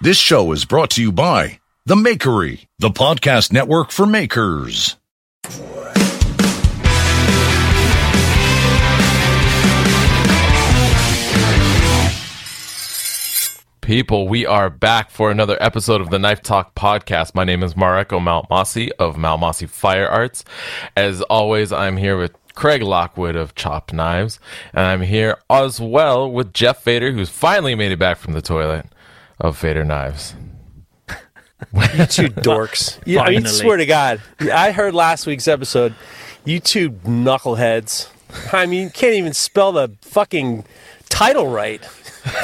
This show is brought to you by The Makery, the podcast network for makers. People, we are back for another episode of the Knife Talk podcast. My name is Mareko Maumasi of Maumasi Fire Arts. As always, I'm here with Craig Lockwood of Chopped Knives, and I'm here as well with Jeff Vader, who's finally made it back from the toilet of Fader Knives. You two dorks. Yeah, I swear to God, I heard last week's episode. You two knuckleheads. I mean, you can't even spell the fucking title right.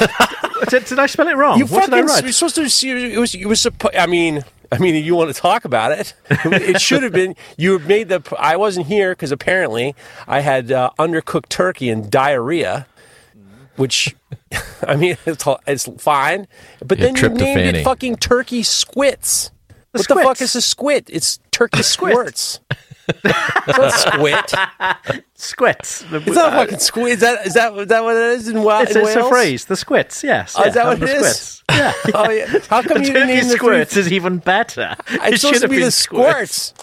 did, did I spell it wrong? You what fucking. did I write? You're supposed to. It was. It was. suppo- I mean. I mean, you want to talk about it? It should have been. You made the. I wasn't here because apparently I had uh, undercooked turkey and diarrhea, which, I mean, it's, it's fine. But Yeah, then you named it fucking turkey squits. what the fuck is a squit? It's turkey squirts. It's not squit. Squits. It's not fucking squid. Is that is that is that what it is in, Wa- It's, in it's Wales? a phrase. The squits. Yes. Oh, is that what it is? Squits. Yeah. Oh yeah. How come The you didn't the squirts is even better. It's It supposed should to be the squirts.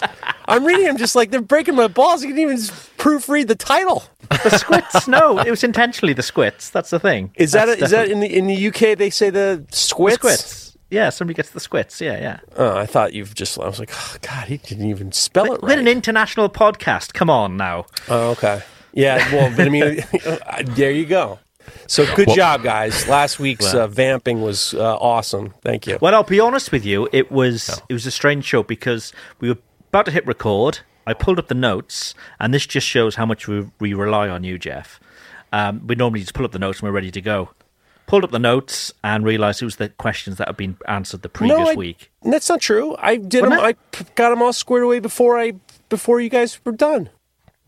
I'm reading. I'm just like they're breaking my balls. You can't even proofread the title. The squits. No, it was intentionally the squits. That's the thing. Is that That's is that in the in the UK they say the the squits? Squits? Yeah, somebody gets the squits. Yeah, yeah. Oh, I thought you've just. I was like, oh, God, he didn't even spell it We're an international podcast. Come on now. oh, okay. Yeah. Well, but I mean, there you go. So good job, guys. Last week's uh, vamping was uh, awesome. Thank you. Well, I'll be honest with you. It was it was a strange show because we were about to hit record. I pulled up the notes, and this just shows how much we, we rely on you, Jeff. Um, we normally just pull up the notes and we're ready to go. Pulled up the notes and realised it was the questions that had been answered the previous I- week. That's not true. I did Wasn't them. I it? got them all squared away before I before you guys were done.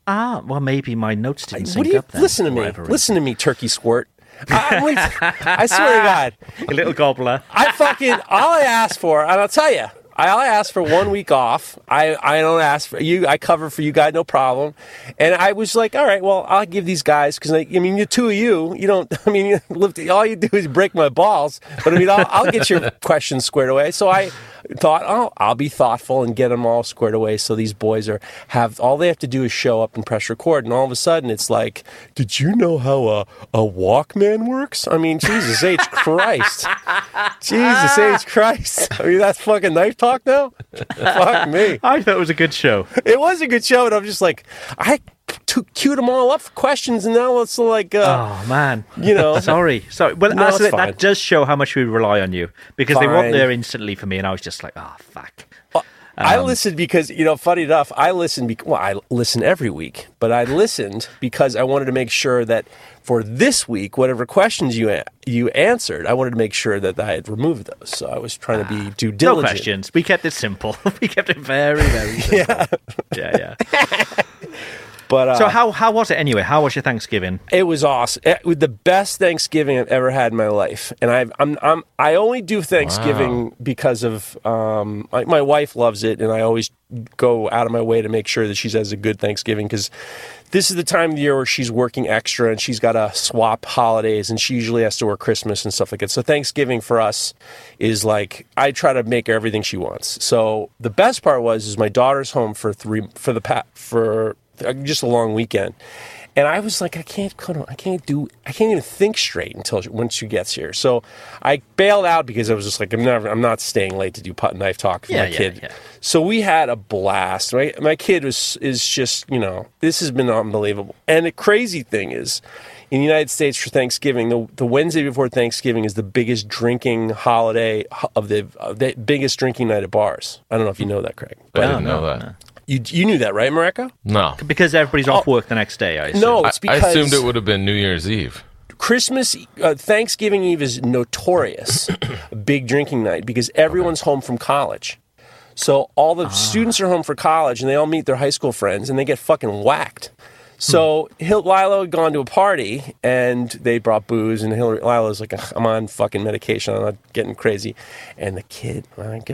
Ah, well, maybe my notes didn't sync what do you up. Then, listen to me? reason. Listen to me, turkey squirt. I, I swear to God, a little gobbler. I fucking all I asked for, and I'll tell you, I asked for one week off. I I don't ask for you. I cover for you guys, no problem. And I was like, all right, well, I'll give these guys because I, I mean, the two of you, you don't. I mean, you all you do is break my balls. But I mean, I'll, I'll get your questions squared away. So I thought, oh, I'll be thoughtful and get them all squared away. So these boys are have all they have to do is show up and press record, and all of a sudden it's like, did you know how a a Walkman works? I mean, Jesus H Christ. Jesus H Christ. I mean, that's fucking knife talk now? Fuck me. I thought it was a good show. It was a good show, and I'm just like, I t- queued them all up for questions, and now it's like, uh, Oh man, you know. sorry, sorry. Well, No, actually, that does show how much we rely on you because they weren't there instantly for me, and I was just like, oh fuck. I Um, listened because, you know, funny enough, I listened, bec well, I listen every week, but I listened because I wanted to make sure that for this week, whatever questions you a- you answered, I wanted to make sure that I had removed those. So I was trying to be due No questions. We kept it simple. we kept it very, very simple. yeah, Yeah, yeah. But uh, So how how was it anyway? How was your Thanksgiving? It was awesome. It was the best Thanksgiving I've ever had in my life, and I've, I'm I'm I only do Thanksgiving because of um my, my wife loves it, and I always go out of my way to make sure that she has a good Thanksgiving because this is the time of the year where she's working extra and she's got to swap holidays, and she usually has to work Christmas and stuff like that. So Thanksgiving for us is like I try to make everything she wants. So the best part was is my daughter's home for three for the pa- for Uh, just a long weekend. And I was like, I can't, I can't do, I can't even think straight until she, when she gets here. So I bailed out because I was just like, I'm never, I'm not staying late to do putt knife talk with Yeah, my yeah, kid. yeah. So we had a blast. Right, my kid was is just, you know, this has been unbelievable. And the crazy thing is, in the United States for Thanksgiving, the, the Wednesday before Thanksgiving is the biggest drinking holiday of the, of the biggest drinking night at bars. I don't know if you know that, Craig. I didn't know that. You you knew that, right, Mareko? No. Because everybody's off work the next day. I assume. No, I, it's I because assumed it would have been New Year's Eve. Christmas, uh, Thanksgiving Eve is notorious a big drinking night because everyone's home from college. So all the students are home for college and they all meet their high school friends and they get fucking whacked. So Hil- Lilo had gone to a party and they brought booze and Hillary, Lilo's like, I'm on fucking medication. I'm not getting crazy. And the kid,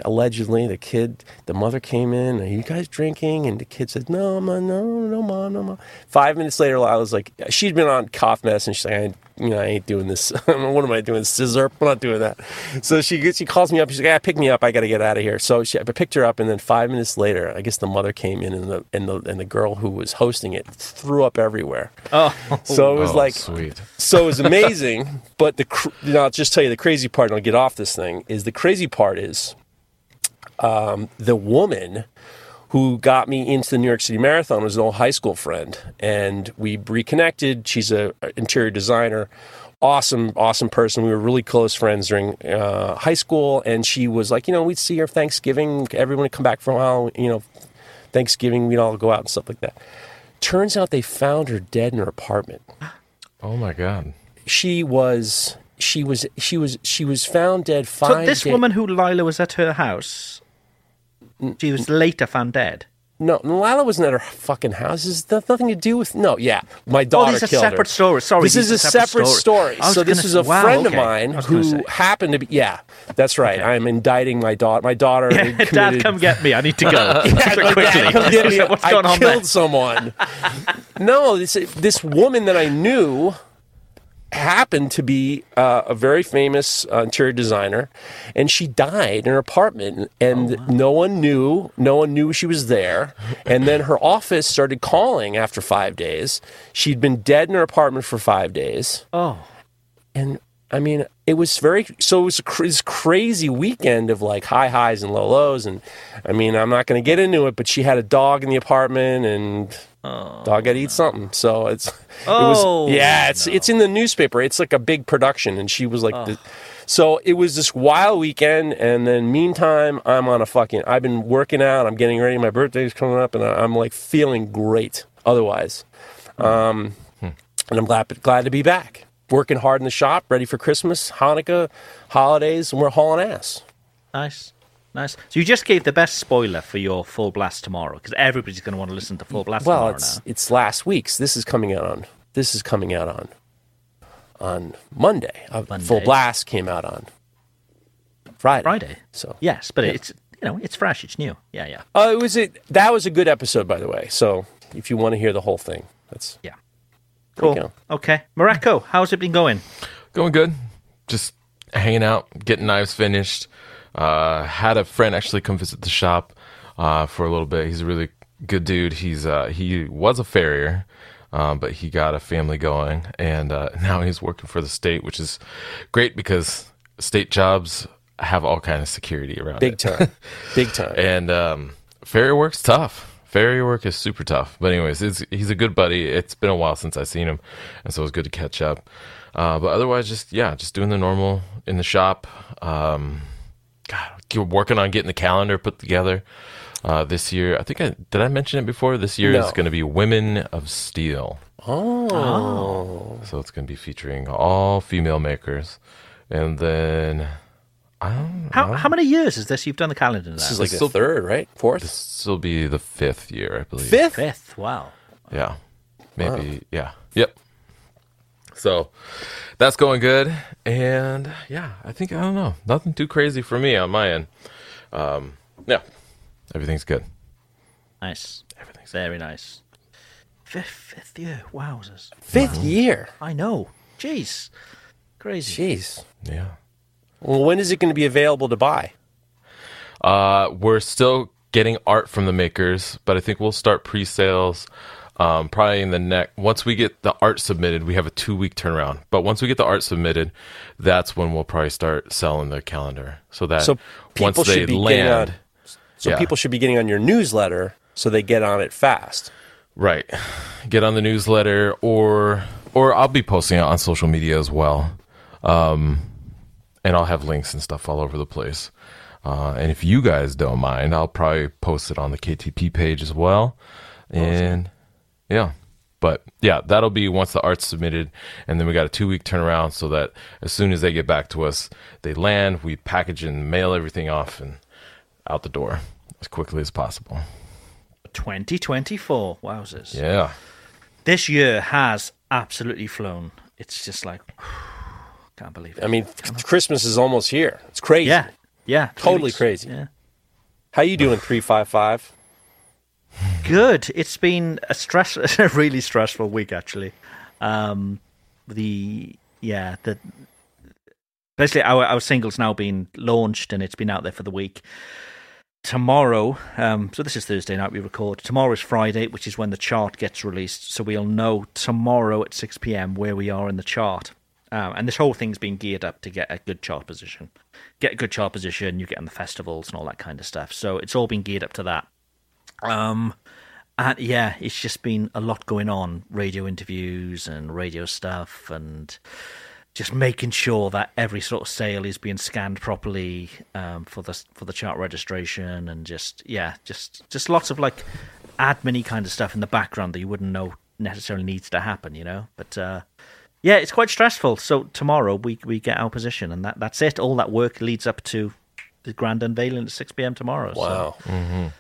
allegedly, the kid, the mother came in, are you guys drinking? And the kid said, no, mom, no, no, mom, no, mom. Five minutes later, Lila's like, she'd been on cough medicine. She's like, I you know, I ain't doing this. what am I doing? Scissor? I'm not doing that. So she she calls me up. She's like, yeah, pick me up. I got to get out of here. So she, I picked her up, and then five minutes later, I guess the mother came in, and the and the and the girl who was hosting it threw up everywhere. Oh, So it was Oh, like, sweet. so it was amazing. but the, cr- you know, I'll just tell you the crazy part, and I'll get off this thing. Is the crazy part is, um, the woman who got me into the New York City Marathon was an old high school friend, and we reconnected. She's a a interior designer, awesome, awesome person. We were really close friends during uh, high school, and she was like, you know, we'd see her Thanksgiving. Everyone would come back for a while, you know, Thanksgiving. We'd all go out and stuff like that. Turns out they found her dead in her apartment Oh my god. she was she was she was she was found dead so this da- woman who Lila was at her house, Mm, she was later found dead. no lila wasn't at her fucking house this has nothing to do with no yeah my daughter Oh, these are killed her. separate stories. Sorry, this is a separate separate story I so this is a wow, friend okay. of mine I who say. happened to be yeah that's right i'm indicting my daughter my daughter Yeah, committed- Dad, come get me. I need to go. Yeah, So quickly. "Dad, come get me. What's I going on killed there? someone. no, this this woman that I knew happened to be uh, a very famous uh, interior designer, and she died in her apartment, and Oh, no one knew. No one knew she was there. And then her office started calling after five days. She'd been dead in her apartment for five days Oh, and I mean, it was very so. It was a cr- this crazy weekend of like high highs and low lows, and I mean, I'm not going to get into it, but she had a dog in the apartment, and dog got to eat something. So it's it Oh, was yeah, it's it's in the newspaper. It's like a big production, and she was like, the, so it was this wild weekend, and then meantime, I'm on a fucking. I've been working out. I'm getting ready. My birthday's coming up, and I'm like feeling great. Otherwise, um, and I'm glad glad to be back. Working hard in the shop, ready for Christmas, Hanukkah, holidays, and we're hauling ass. nice. Nice. So you just gave the best spoiler for your full blast tomorrow because everybody's going to want to listen to full blast Well, tomorrow it's now. it's last week's. This is coming out on this is coming out on on Monday. Uh, Full Blast came out on Friday. Friday. So Yes, but it's you know it's fresh, it's new. Yeah, yeah, Oh, it was a, that was a good episode, by the way. So if you want to hear the whole thing, that's yeah. Cool. Okay, Morocco, how's it been going? Going good. Just hanging out, getting knives finished. Uh, had a friend actually come visit the shop uh, for a little bit. He's a really good dude. He's uh, he was a farrier, um, but he got a family going, and uh, now he's working for the state, which is great because state jobs have all kind of security around Big it. time, big time. And um, farrier work's tough. Farrier work is super tough. But anyways, it's, he's a good buddy. It's been a while since I've seen him, and so it was good to catch up. Uh, but otherwise, just yeah, just doing the normal in the shop. Um, God, keep working on getting the calendar put together. Uh, this year, I think I did I mention it before. This year No. is going to be Women of Steel. oh, So it's going to be featuring all female makers, and then I don't How how many years is this you've done the calendar now? this is like This the third, right? Fourth, This will be the fifth year, I believe. fifth. fifth. Wow. Yeah. maybe yeah, yep. So that's going good, and yeah, I think I don't know, nothing too crazy for me on my end. Um, yeah, everything's good. Nice. Everything's very nice. Fifth, fifth year. Wowzers. Fifth year. I know. Jeez. Crazy. Jeez. Yeah. Well, when is it going to be available to buy? Uh, we're still getting art from the makers, but I think we'll start pre-sales um, probably in the next. Once we get the art submitted, we have a two-week turnaround. But once we get the art submitted, that's when we'll probably start selling the calendar. So that So once they should be getting land, on. So Yeah. people should be getting on your newsletter so they get on it fast. right, get on the newsletter, or or I'll be posting it on social media as well. Um, and I'll have links and stuff all over the place. Uh, and if you guys don't mind, I'll probably post it on the KTP page as well. And yeah, but yeah, that'll be once the art's submitted, and then we got a two week turnaround so that as soon as they get back to us, they land, we package and mail everything off and out the door as quickly as possible. 2024. Wowzers. Yeah, This year has absolutely flown. It's just like, can't believe it. I mean, Christmas is almost here. It's crazy. yeah. Yeah. Totally crazy. Yeah. How you doing? Three five five. Good. It's been a stress, a really stressful week actually. Um, the yeah the basically our our singles now been launched and it's been out there for the week. Tomorrow, um, so this is Thursday night we record. Tomorrow is Friday, which is when the chart gets released. So we'll know tomorrow at six pm where we are in the chart. Um, and this whole thing's been geared up to get a good chart position. Get a good chart position, you get on the festivals and all that kind of stuff. So it's all been geared up to that. Um, and yeah, it's just been a lot going on radio interviews and radio stuff, and just making sure that every sort of sale is being scanned properly um, for the for the chart registration, and just yeah, just just lots of like admin kind of stuff in the background that you wouldn't know necessarily needs to happen, you know. But uh, yeah, it's quite stressful. So tomorrow we we get our position, and that that's it. All that work leads up to the grand unveiling at six pm tomorrow. So. Wow.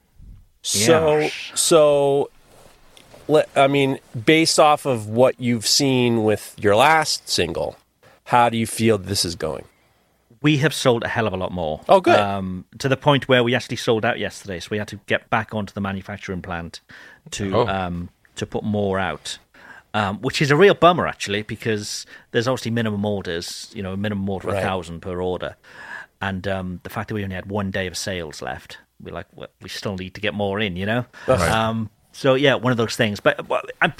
So Yeah. so, let, I mean, based off of what you've seen with your last single, how do you feel this is going? we have sold a hell of a lot more. Oh, good. Um, to the point where we actually sold out yesterday, so we had to get back onto the manufacturing plant to Oh. um, to put more out, um, which is a real bummer actually, because there's obviously minimum orders. You know, minimum order of Right. a thousand per order, and um, the fact that we only had one day of sales left, we're like, well, we still need to get more in. You know. Um, so yeah, one of those things. But well, I'm,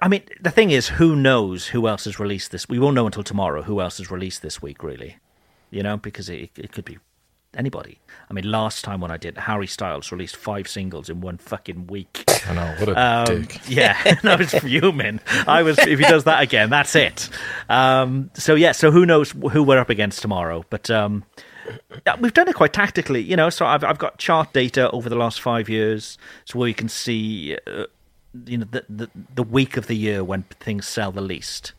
I mean, the thing is, who knows who else has released this? We won't know until tomorrow who else has released this week, really. You know, because it, it could be anybody. I mean, last time when I did, Harry Styles released five singles in one fucking week. I know what a Um, dick. yeah, and I was fuming. I was. If he does that again, that's it. Um, so yeah, so who knows who we're up against tomorrow? But um, yeah, we've done it quite tactically, you know. So I've I've got chart data over the last five years, so where you can see, uh, you know, the, the the week of the year when things sell the least.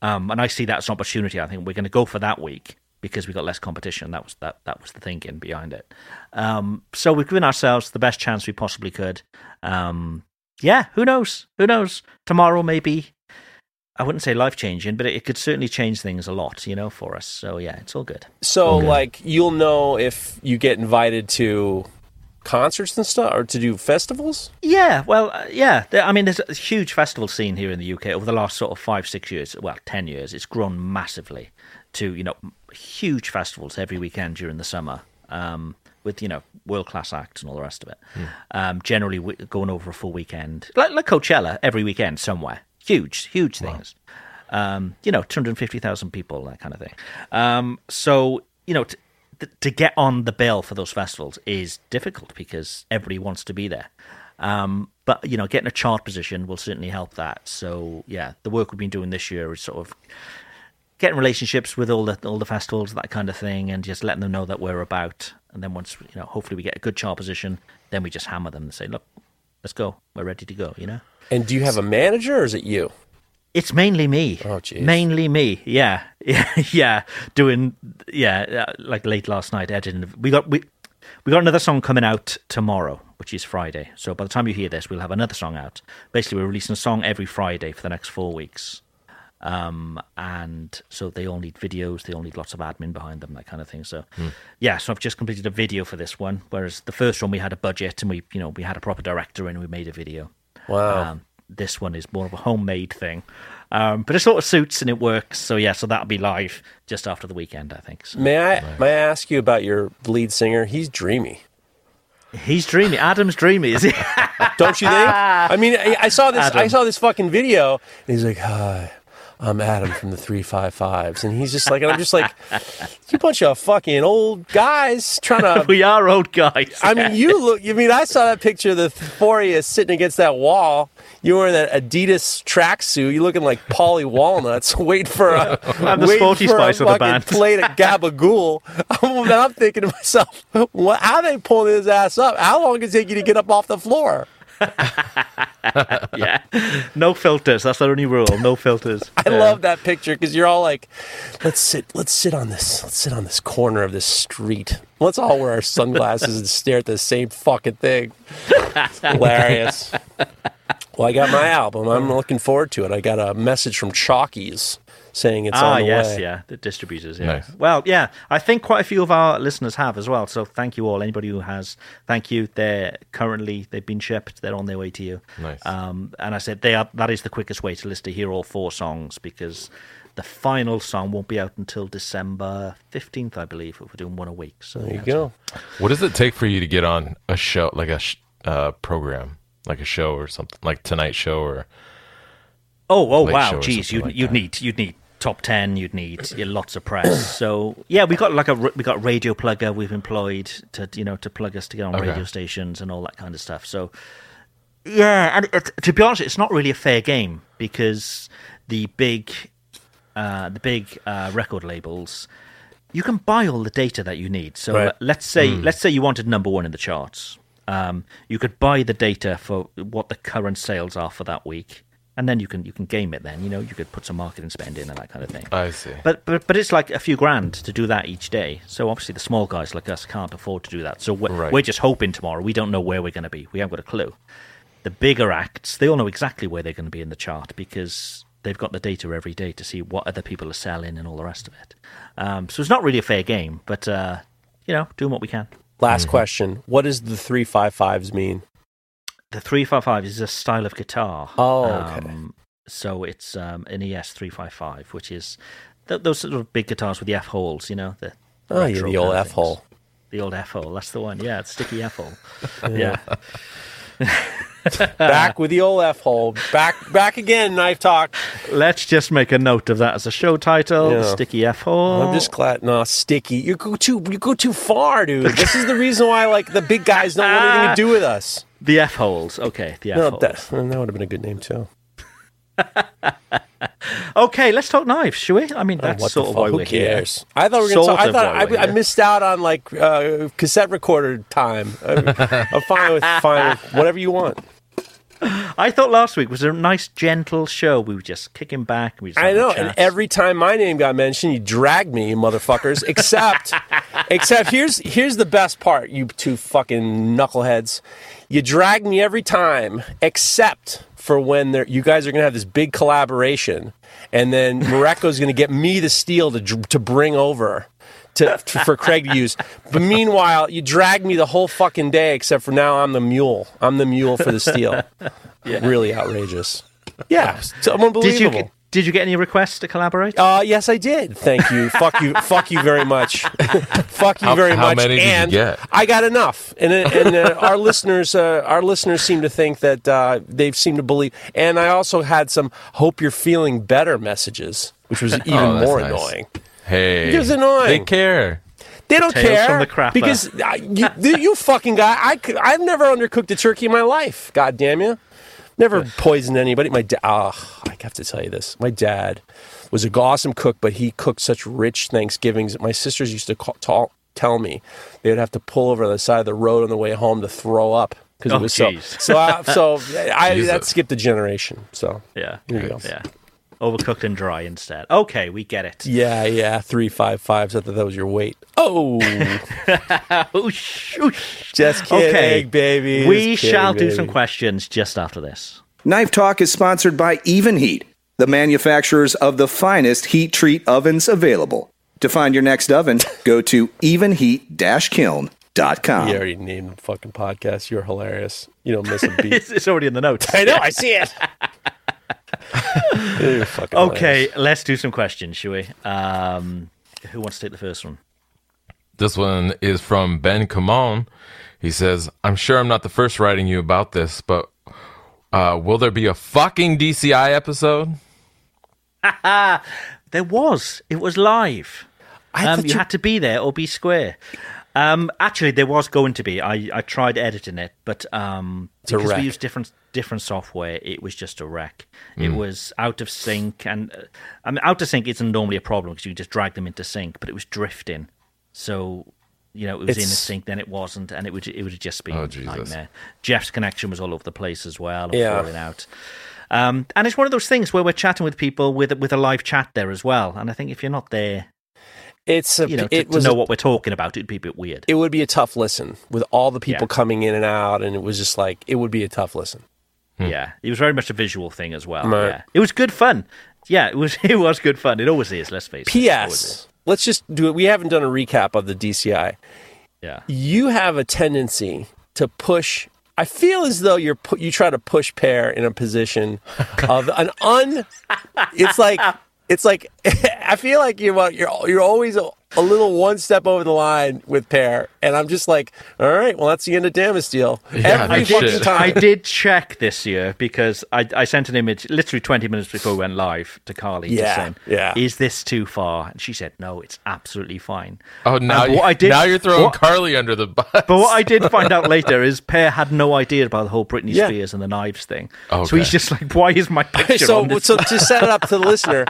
Um, and I see that as an opportunity. I think we're going to go for that week because we got less competition. That was that that was the thinking behind it. Um, so we've given ourselves the best chance we possibly could. Um, yeah, who knows? Who knows? Tomorrow maybe. I wouldn't say life changing, but it, could certainly change things a lot, you know, for us. So yeah, it's all good. So, like, you'll know if you get invited to concerts and stuff, or to do festivals. Yeah, well, uh, yeah. There, I mean, there's a huge festival scene here in the UK over the last sort of five, six years. Well, ten years. It's grown massively to you know huge festivals every weekend during the summer, um, with you know world class acts and all the rest of it. Um, generally, going over a full weekend, like like Coachella, every weekend somewhere. Huge, huge things. Um, you know, two hundred fifty thousand people, that kind of thing. Um, so you know. T- to get on the bill for those festivals is difficult because everybody wants to be there. Um, but you know, getting a chart position will certainly help that. So yeah, the work we've been doing this year is sort of getting relationships with all the all the festivals, that kind of thing, and just letting them know that we're about. And then once you know, hopefully we get a good chart position, then we just hammer them and say, look, let's go, we're ready to go. You know. And do you have a manager, or is it you? It's mainly me. Oh, jeez. Mainly me. Yeah, yeah, yeah. Doing yeah, uh, like late last night editing. We got we we got another song coming out tomorrow, which is Friday. So by the time you hear this, we'll have another song out. Basically, we're releasing a song every Friday for the next four weeks. Um, and so they all need videos, they all need lots of admin behind them, that kind of thing. So, yeah, so I've just completed a video for this one, whereas the first one we had a budget and we, you know, we had a proper director and we made a video. Wow. Um, this one is more of a homemade thing, um, but it sort of suits and it works. So yeah, so that'll be live just after the weekend, I think. So. May I may I ask you about your lead singer? He's dreamy. He's dreamy. Adam's dreamy, is he? Don't you think? I mean, I, I saw this. I saw this fucking video. And he's like, "Hi, I'm Adam from the three five fives," and he's just like, and I'm just like, "You bunch of fucking old guys trying to." we are old guys. I mean, you look. I mean, I saw that picture of the four of you sitting against that wall. You were in that Adidas tracksuit. You looking like Paulie Walnuts, waiting for a I'm the sporty a spice of the band. plate of gabagool. I'm, I'm thinking to myself, what, how they pulling his ass up? How long does it take you to get up off the floor? yeah. No filters. That's the only rule. No filters. I love that picture because you're all like, let's sit, let's sit on this, let's sit on this corner of this street. Let's all wear our sunglasses and stare at the same fucking thing. It's hilarious. Well, I got my album. I'm looking forward to it. I got a message from Chalkies saying it's Ah, on the yes, way. yeah, the distributors. Yeah. Nice. Well, yeah, I think quite a few of our listeners have as well. So thank you all. Anybody who has, thank you. They're currently they've been shipped. They're on their way to you. Nice. Um, and I said they are. That is the quickest way to list to hear all four songs because the final song won't be out until December fifteenth, I believe. If we're doing one a week. So There you go. What does it take for you to get on a show, like a sh- uh, program, like a show or something, like Tonight Show or? Oh, oh late wow, geez, you'd like you'd that. need you'd need top ten, you'd need lots of press. so yeah, we got like a we got radio plugger we've employed to you know to plug us to get on Okay. radio stations and all that kind of stuff. So yeah, and it, to be honest, it's not really a fair game because the big uh, the big uh, record labels. You can buy all the data that you need. So Right. uh, let's say let's say you wanted number one in the charts. Um, you could buy the data for what the current sales are for that week, and then you can you can game it. Then you know you could put some marketing spend in and that kind of thing. I see. But but but it's like a few grand to do that each day. So obviously the small guys like us can't afford to do that. So we're, Right. we're just hoping tomorrow. We don't know where we're going to be. We haven't got a clue. The bigger acts, they all know exactly where they're going to be in the chart because they've got the data every day to see what other people are selling and all the rest of it. Um, so it's not really a fair game, but uh, you know, doing what we can. Last question. What does the three five fives mean? The three five five is a style of guitar. Oh, okay. Um, so it's um, an ES three five five, which is th- those sort of big guitars with the F holes. You know, the Oh, yeah, the old F hole. The old F hole. That's the one. Yeah, it's sticky F hole. yeah. Back with the old F hole. Back back again, knife talk. Let's just make a note of that as a show title. Yeah. Sticky F hole. I'm just glad. No, sticky. You go too. You go too far, dude. This is the reason why, like, the big guys don't want anything to do with us. The F holes. Okay, the F No, holes. that, that would have been a good name too. Okay, let's talk knives, shall we? I mean, Oh, that's what sort of fuck? why Who we're here. cares? I thought we were gonna talk, I thought I, I missed out on like uh, cassette recorder time. I'm, I'm fine with fine with whatever you want. I thought last week was a nice, gentle show. We were just kicking back. We just I know, and every time my name got mentioned, you dragged me, you motherfuckers. Except, except here's here's the best part, you two fucking knuckleheads. You drag me every time, except for when there, you guys are gonna have this big collaboration, and then Morocco's gonna get me the steel to to bring over. To, to- for Craig to use, but meanwhile, you drag me the whole fucking day. Except for now, I'm the mule. I'm the mule for the steel. Really outrageous. Yeah, it's unbelievable. Did you did you get any requests to collaborate? Uh, yes, I did. Thank you. fuck you. Fuck you very much. fuck you How- very how much. many did you and get? I got enough. And uh, and uh, our listeners, uh, our listeners seem to think that uh, they seem to believe. And I also had some "hope you're feeling better" messages, which was even Oh, more nice. annoying. Hey, It was annoying. They care. They don't Tales care from the crapper. because uh, you, you fucking guy. I I've never undercooked a turkey in my life. God damn you. Never poisoned anybody. My dad. Oh, I have to tell you this. My dad was a awesome cook, but he cooked such rich Thanksgivings. My sisters used to call, tell, tell me they would have to pull over on the side of the road on the way home to throw up because Oh, it was jeez. so. Uh, so, I, so I, that skipped a generation. So yeah. Here you go. Yeah. Overcooked and dry instead. Okay, we get it. Yeah, yeah. Three five fives. I thought that was your weight. Oh, Oosh, oosh. just kidding, Okay, baby. We kidding, shall do baby. some questions just after this. Knife Talk is sponsored by Evenheat, the manufacturers of the finest heat treat ovens available. To find your next oven, go to evenheat-kiln.com. You already named the fucking podcast. You're hilarious. You don't miss a beat. It's, it's already in the notes. I know. I see it. You're fucking Okay, hilarious. let's do some questions, shall we? Um, who wants to take the first one? This one is from Ben Kamon. He says, I'm sure I'm not the first writing you about this, but uh, will there be a fucking DCI episode? There was. It was live. I Um, you you- had to be there or be square. Um, actually, there was going to be. I, I tried editing it, but um, because we used different different software, it was just a wreck. It was out of sync, and uh, I mean, out of sync isn't normally a problem because you just drag them into sync, but it was drifting. So you know, it was in a sync, then it wasn't, and it would it would have just been Oh, a nightmare. Jeff's connection was all over the place as well, and Yeah. falling out. Um, and it's one of those things where we're chatting with people with with a live chat there as well. And I think if you're not there, It's a, you know, to, it to was know a- what we're talking about, it'd be a bit weird. it would be a tough listen with all the people Yeah. coming in and out, and it was just like it would be a tough listen. Hmm. Yeah, it was very much a visual thing as well. Right. Yeah, it was good fun. Yeah, it was. It was good fun. It always is. Let's face it. It. P.S. Let's just do it. We haven't done a recap of the DCI. Yeah. You have a tendency to push. I feel as though you're pu- you try to push Per in a position of an un. It's like it's like I feel like you're you're you're always a, a little one step over the line with Per, and I'm just like, all right, well that's the end of Damasteel. Yeah, Every no fucking shit. time. I did check this year because I, I sent an image literally 20 minutes before we went live to Carly. Yeah, just saying, yeah. Is this too far? And she said, no, it's absolutely fine. Oh, now, And you, what I did- now you're throwing what- Carly under the bus. But what I did find out later is Per had no idea about the whole Britney Yeah. Spears and the knives thing. Okay. So he's just like, why is my picture so, on this? so to set it up to the listener,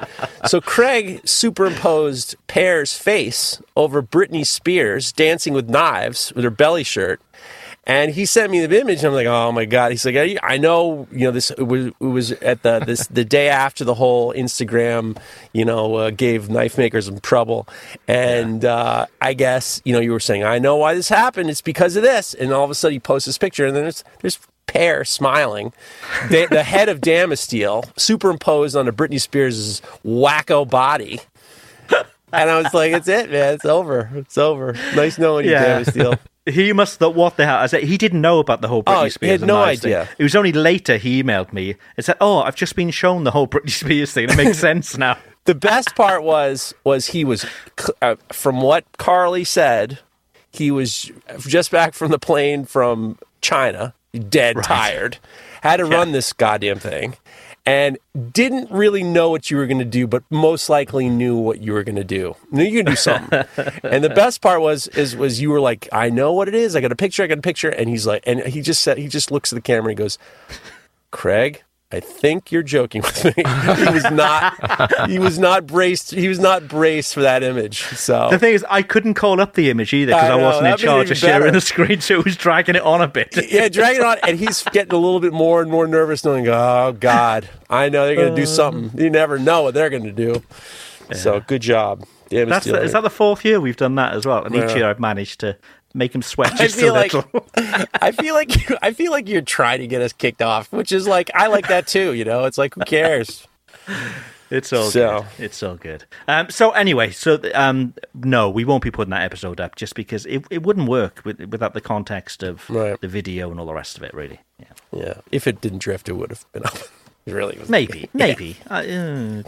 so Craig superimposed Per's face over Britney Spears dancing with knives with her belly shirt. And he sent me the image, and I'm like, "Oh my god!" He's like, "I know, you know, this it was, it was at the this the day after the whole Instagram, you know, uh, gave knife makers some trouble, and uh, I guess you know you were saying, I know why this happened. It's because of this, and all of a sudden he posts this picture, and then there's there's Per smiling, the, the head of Damasteel superimposed onto Britney Spears' wacko body. And I was like, "It's it, man. It's over. It's over. Nice knowing you, Yeah. Damasteel." He must have what the hell? I said he didn't know about the whole Britney Oh, he Spears. had no idea. Thing. It was only later he emailed me and said, "Oh, I've just been shown the whole Britney Spears thing. It makes sense now." the best part was was he was uh, from what Carly said, he was just back from the plane from China, dead tired, had to run this goddamn thing, and didn't really know what you were going to do, but most likely knew what you were going to do. Knew you could do something. and the best part was is was you were like, I know what it is. I got a picture. I got a picture. And he's like, and he just said he just looks at the camera and goes, Craig. I think you're joking with me. he was not. He was not braced. He was not braced for that image. So The thing is, I couldn't call up the image either because I I, wasn't in charge of sharing the screen, so it was dragging it on a bit. yeah, dragging it on, and he's getting a little bit more and more nervous, knowing, oh God, I know they're going to do uh. something. You never know what they're going to do. So good job. The, is that the fourth year we've done that as well? And each year I've managed to make him sweat I just a feel like little. I feel like you, I feel like you're trying to get us kicked off, which is like I like that too. You know, it's like who cares? It's all So- good. It's all good. Um, so anyway, so um, no, we won't be putting that episode up just because it, it wouldn't work with, without the context of Right. the video and all the rest of it. Really, yeah. Yeah, if it didn't drift, it would have been up. It really was. maybe, maybe. Uh, uh,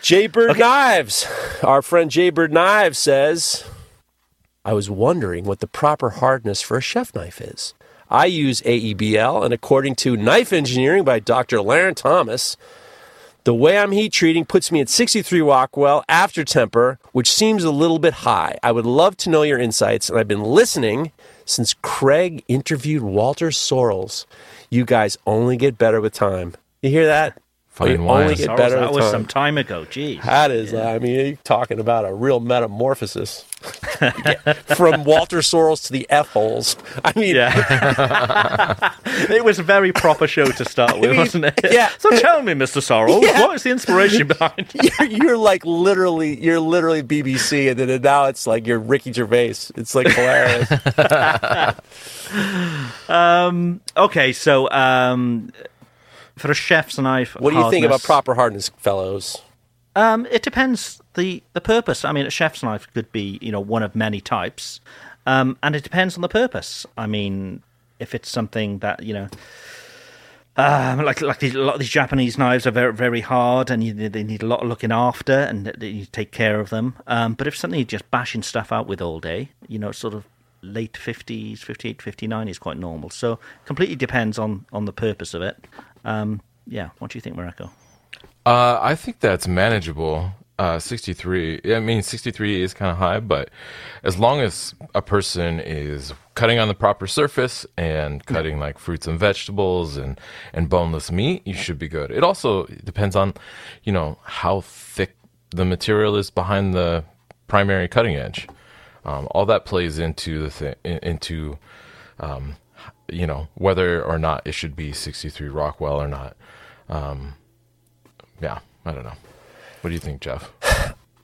Jaybird Knives. Our friend Jaybird Knives says, I was wondering what the proper hardness for a chef knife is. I use AEBL, and according to Knife Engineering by Dr. Larrin Thomas, the way I'm heat treating puts me at 63 Rockwell after temper, which seems a little bit high. I would love to know your insights, and I've been listening since Craig interviewed Walter Sorrells. You guys only get better with time. You hear that? Fine You wine. only get better that was time. some time ago. Geez. That is, I mean, you're talking about a real metamorphosis. from Walter Sorrells to the F holes. I mean, Yeah. it was a very proper show to start with, mean, wasn't it? yeah. So tell me, Mr. Sorrell, Yeah. what is the inspiration behind you're, you're like literally, you're literally BBC, and then now it's like you're Ricky Gervais. It's like hilarious. um. Okay, so um, for a chef's knife, what do you think about proper hardness, fellows? Um, it depends the the purpose. I mean, a chef's knife could be you know one of many types, um, and it depends on the purpose. I mean, if it's something that you know. Um, like like these, a lot of these Japanese knives are very very hard, and you, they need a lot of looking after, and you take care of them. Um, but if something you're just bashing stuff out with all day, you know, sort of late fifties, 58, 59 is quite normal. So completely depends on on the purpose of it. Um, yeah, what do you think, Morocco? Uh, I think that's manageable. Uh, 63. I mean, 63 is kind of high, but as long as a person is cutting on the proper surface and cutting like fruits and vegetables and, and boneless meat, you should be good. It also depends on, you know, how thick the material is behind the primary cutting edge. Um, all that plays into the thing, into, um, you know, whether or not it should be 63 Rockwell or not. Um, yeah, I don't know. What do you think, Jeff?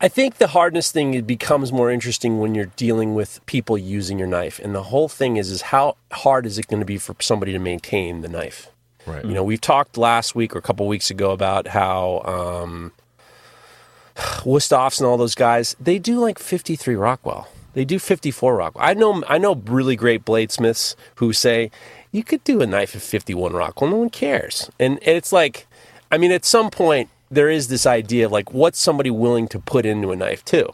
I think the hardness thing it becomes more interesting when you're dealing with people using your knife, and the whole thing is is how hard is it going to be for somebody to maintain the knife? Right. You know, we've talked last week or a couple weeks ago about how um, Wusthoffs and all those guys they do like 53 Rockwell. They do 54 Rockwell. I know I know really great bladesmiths who say you could do a knife at 51 Rockwell. No one cares, and, and it's like, I mean, at some point there is this idea of like what's somebody willing to put into a knife too.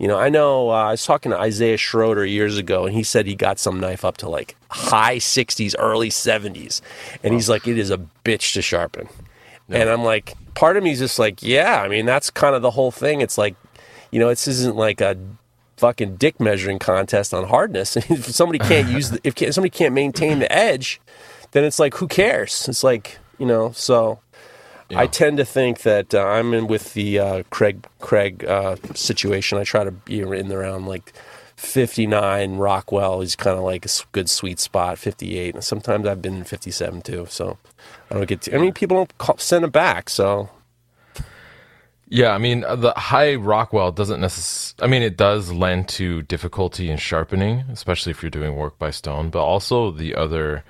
You know, I know uh, I was talking to Isaiah Schroeder years ago, and he said he got some knife up to like high 60s, early 70s. And he's like, it is a bitch to sharpen. And I'm like, part of me is just like, yeah, I mean, that's kind of the whole thing. It's like, you know, this isn't like a fucking dick measuring contest on hardness. if somebody can't use, the, if can't, somebody can't maintain the edge, then it's like, who cares? It's like, you know, so. I tend to think that uh, I'm in with the uh, Craig Craig uh, situation. I try to be in around like 59. Rockwell is kind of like a good sweet spot. 58, and sometimes I've been in 57 too. So I don't get. To, I mean, people don't call, send it back. So Yeah, I mean, uh, the high Rockwell doesn't necessarily, I mean, it does lend to difficulty in sharpening, especially if you're doing work by stone, but also the other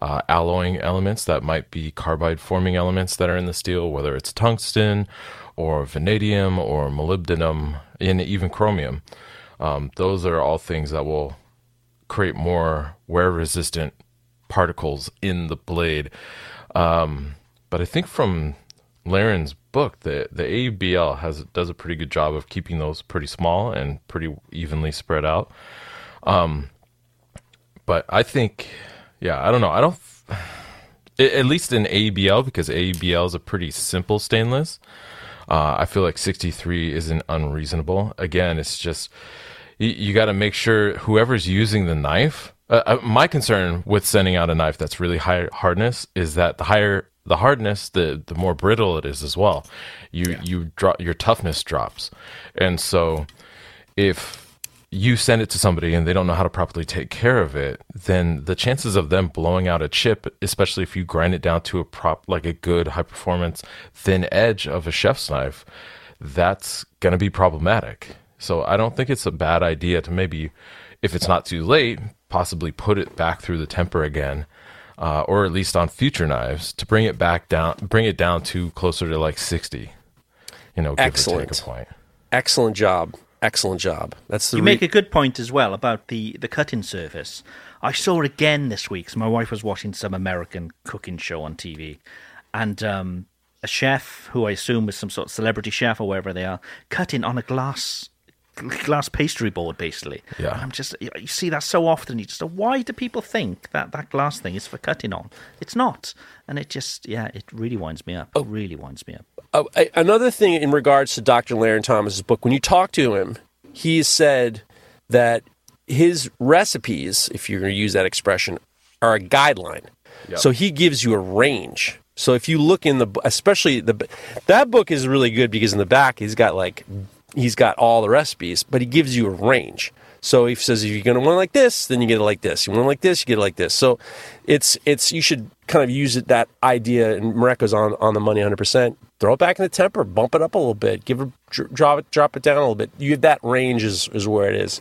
uh, alloying elements that might be carbide forming elements that are in the steel, whether it's tungsten or vanadium or molybdenum and even chromium. Um, those are all things that will create more wear resistant particles in the blade. Um, but I think from Laren's book, the the ABL has does a pretty good job of keeping those pretty small and pretty evenly spread out. Um, but I think, yeah, I don't know. I don't, at least in ABL because ABL is a pretty simple stainless. Uh, I feel like 63 isn't unreasonable. Again, it's just you, you got to make sure whoever's using the knife. Uh, uh, my concern with sending out a knife that's really high hardness is that the higher the hardness, the the more brittle it is as well. You you drop your toughness drops, and so if you send it to somebody and they don't know how to properly take care of it, then the chances of them blowing out a chip, especially if you grind it down to a prop like a good high performance thin edge of a chef's knife, that's going to be problematic. So I don't think it's a bad idea to maybe, if it's not too late, possibly put it back through the temper again. Uh, or at least on future knives to bring it back down, bring it down to closer to like 60, you know, give or Excellent. take a point. excellent job, excellent job. That's the You re- make a good point as well about the, the cutting surface. I saw it again this week. So my wife was watching some American cooking show on TV, and um, a chef who I assume is some sort of celebrity chef or wherever they are, cutting on a glass glass pastry board basically. Yeah. And I'm just you see that so often. You just why do people think that that glass thing is for cutting on? It's not, and it just yeah, it really winds me up. It really winds me up. Uh, a- another thing in regards to Dr. Larrin Thomas's book, when you talk to him, he said that his recipes, if you're going to use that expression, are a guideline. So he gives you a range. So if you look in the, especially the, that book is really good because in the back he's got like, he's got all the recipes, but he gives you a range. So he says if you're going to want it like this, then you get it like this. You want it like this, you get it like this. So it's it's you should kind of use it that idea. And Mareko's on on the money 100. percent Throw it back in the temper, bump it up a little bit, give it drop it drop it down a little bit. You that range is is where it is.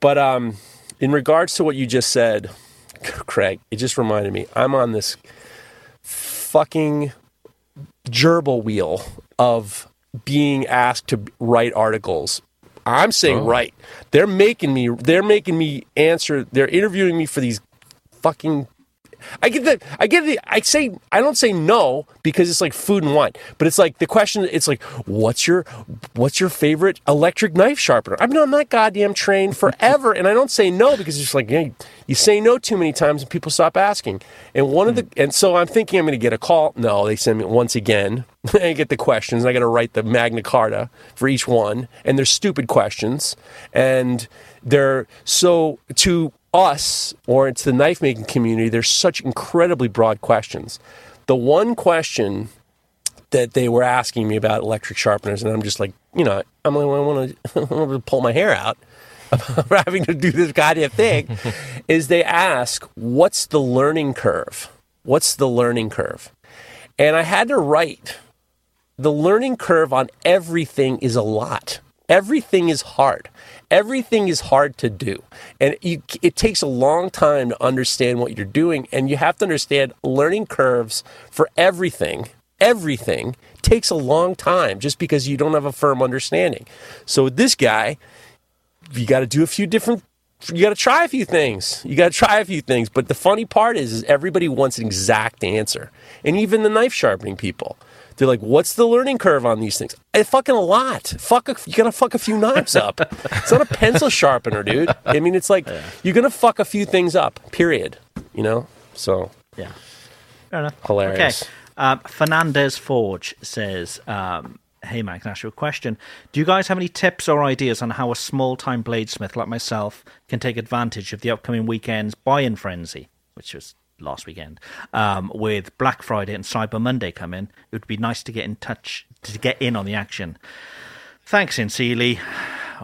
But um, in regards to what you just said, Craig, it just reminded me. I'm on this fucking gerbil wheel of being asked to write articles. I'm saying Oh. right. They're making me. They're making me answer. They're interviewing me for these fucking. I get the. I get the. I say. I don't say no because it's like food and wine. But it's like the question. It's like, what's your, what's your favorite electric knife sharpener? I've been on that goddamn train forever, and I don't say no because it's just like, hey, you say no too many times and people stop asking. And one of the. And so I'm thinking I'm going to get a call. No, they send me once again. I get the questions. I got to write the Magna Carta for each one, and they're stupid questions, and they're so to us or to the knife making community. There's such incredibly broad questions. The one question that they were asking me about electric sharpeners, and I'm just like, you know, I'm like, I want to, I want to pull my hair out about having to do this goddamn thing. is they ask, what's the learning curve? What's the learning curve? And I had to write the learning curve on everything is a lot. Everything is hard. Everything is hard to do. And you, it takes a long time to understand what you're doing. And you have to understand learning curves for everything, everything takes a long time just because you don't have a firm understanding. So with this guy, you got to do a few different you got to try a few things. You got to try a few things. But the funny part is, is everybody wants an exact answer. And even the knife sharpening people, they're like, "What's the learning curve on these things?" A fucking lot. Fuck, a, you gotta fuck a few knives up. it's not a pencil sharpener, dude. I mean, it's like you're gonna fuck a few things up. Period. You know. So Yeah. Fair enough. Hilarious. Okay. Um, Fernandez Forge says, um, Hey, Mike, can I ask you a question? Do you guys have any tips or ideas on how a small time bladesmith like myself can take advantage of the upcoming weekend's buy in frenzy, which was last weekend, um, with Black Friday and Cyber Monday coming? It would be nice to get in touch, to get in on the action. Thanks, sincerely,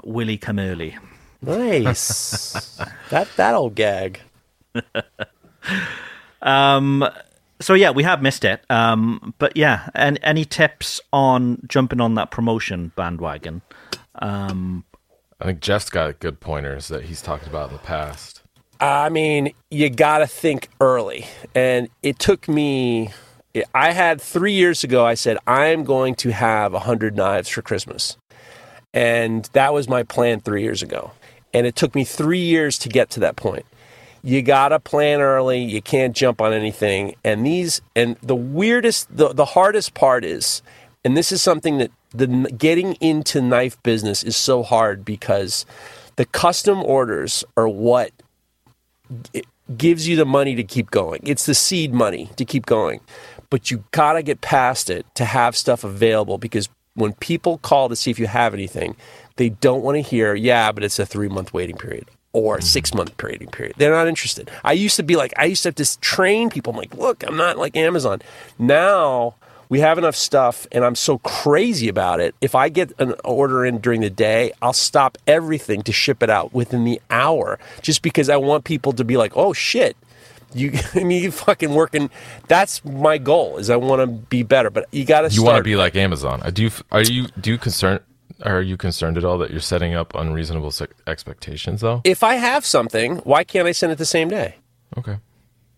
Willie come early. nice. that that old gag. Um, so yeah, we have missed it. Um, but yeah, and any tips on jumping on that promotion bandwagon? Um, I think Jeff's got good pointers that he's talked about in the past. I mean, you got to think early. And it took me, I had three years ago, I said, I'm going to have 100 knives for Christmas. And that was my plan three years ago. And it took me three years to get to that point. You got to plan early. You can't jump on anything. And these, and the weirdest, the, the hardest part is, and this is something that the getting into knife business is so hard because the custom orders are what it gives you the money to keep going. It's the seed money to keep going. But you got to get past it to have stuff available because when people call to see if you have anything, they don't want to hear, yeah, but it's a three month waiting period or a mm-hmm. six month waiting period. They're not interested. I used to be like, I used to have to train people. I'm like, look, I'm not like Amazon. Now, we have enough stuff and I'm so crazy about it. If I get an order in during the day, I'll stop everything to ship it out within the hour just because I want people to be like, "Oh shit, you I mean you fucking working that's my goal is I want to be better, but you got to You want to be like Amazon. Uh, Do you? Are you? Do you concern? Are you concerned at all that you're setting up unreasonable expectations, though? If I have something, why can't I send it the same day? Okay.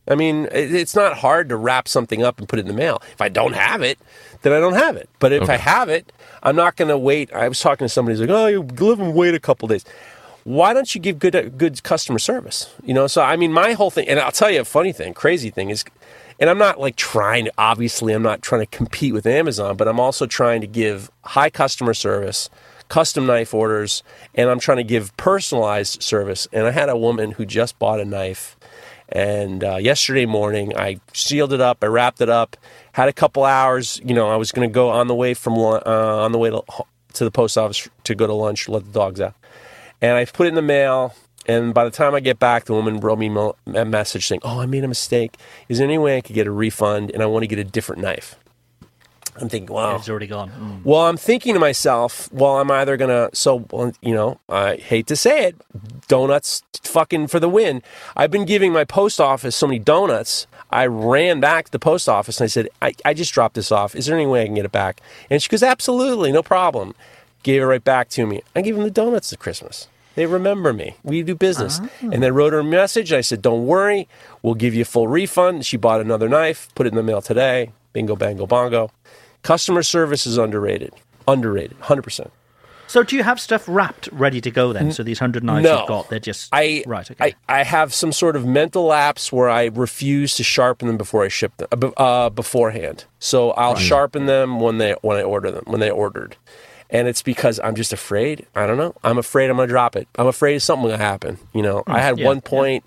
I mean, it's not hard to wrap something up and put it in the mail. If I don't have it, then I don't have it. But if I have it, I'm not going to wait. I was talking to somebody who's like, "Oh, you live and wait a couple days." Why don't you give good uh, good customer service? You know, so I mean, my whole thing, and I'll tell you a funny thing, crazy thing is, and I'm not like trying to. Obviously, I'm not trying to compete with Amazon, but I'm also trying to give high customer service, custom knife orders, and I'm trying to give personalized service. And I had a woman who just bought a knife and uh, yesterday morning, I sealed it up. I wrapped it up. Had a couple hours. You know, I was going to go on the way from uh, on the way to, to the post office to go to lunch, let the dogs out, and I put it in the mail. And by the time I get back, the woman wrote me a message saying, "Oh, I made a mistake. Is there any way I could get a refund? And I want to get a different knife." I'm thinking, wow. It's already gone. Mm. Well, I'm thinking to myself, well, I'm either gonna. So, well, you know, I hate to say it, donuts fucking for the win. I've been giving my post office so many donuts. I ran back to the post office and I said, I, I just dropped this off. Is there any way I can get it back? And she goes, absolutely, no problem. Gave it right back to me. I gave them the donuts at Christmas. They remember me. We do business. And then wrote her a message. I said, don't worry, we'll give you a full refund. She bought another knife, put it in the mail today. Bingo, bango, bongo. Customer service is underrated. Underrated, 100%. So, do you have stuff wrapped ready to go then? So, these 100 knives no. you've got, they're just. I, right, okay. I, I have some sort of mental lapse where I refuse to sharpen them before I ship them, uh, uh, beforehand. So I'll sharpen them when they when I order them when they ordered, and it's because I'm just afraid. I don't know. I'm afraid I'm gonna drop it. I'm afraid something will happen. You know, I had yeah, one point.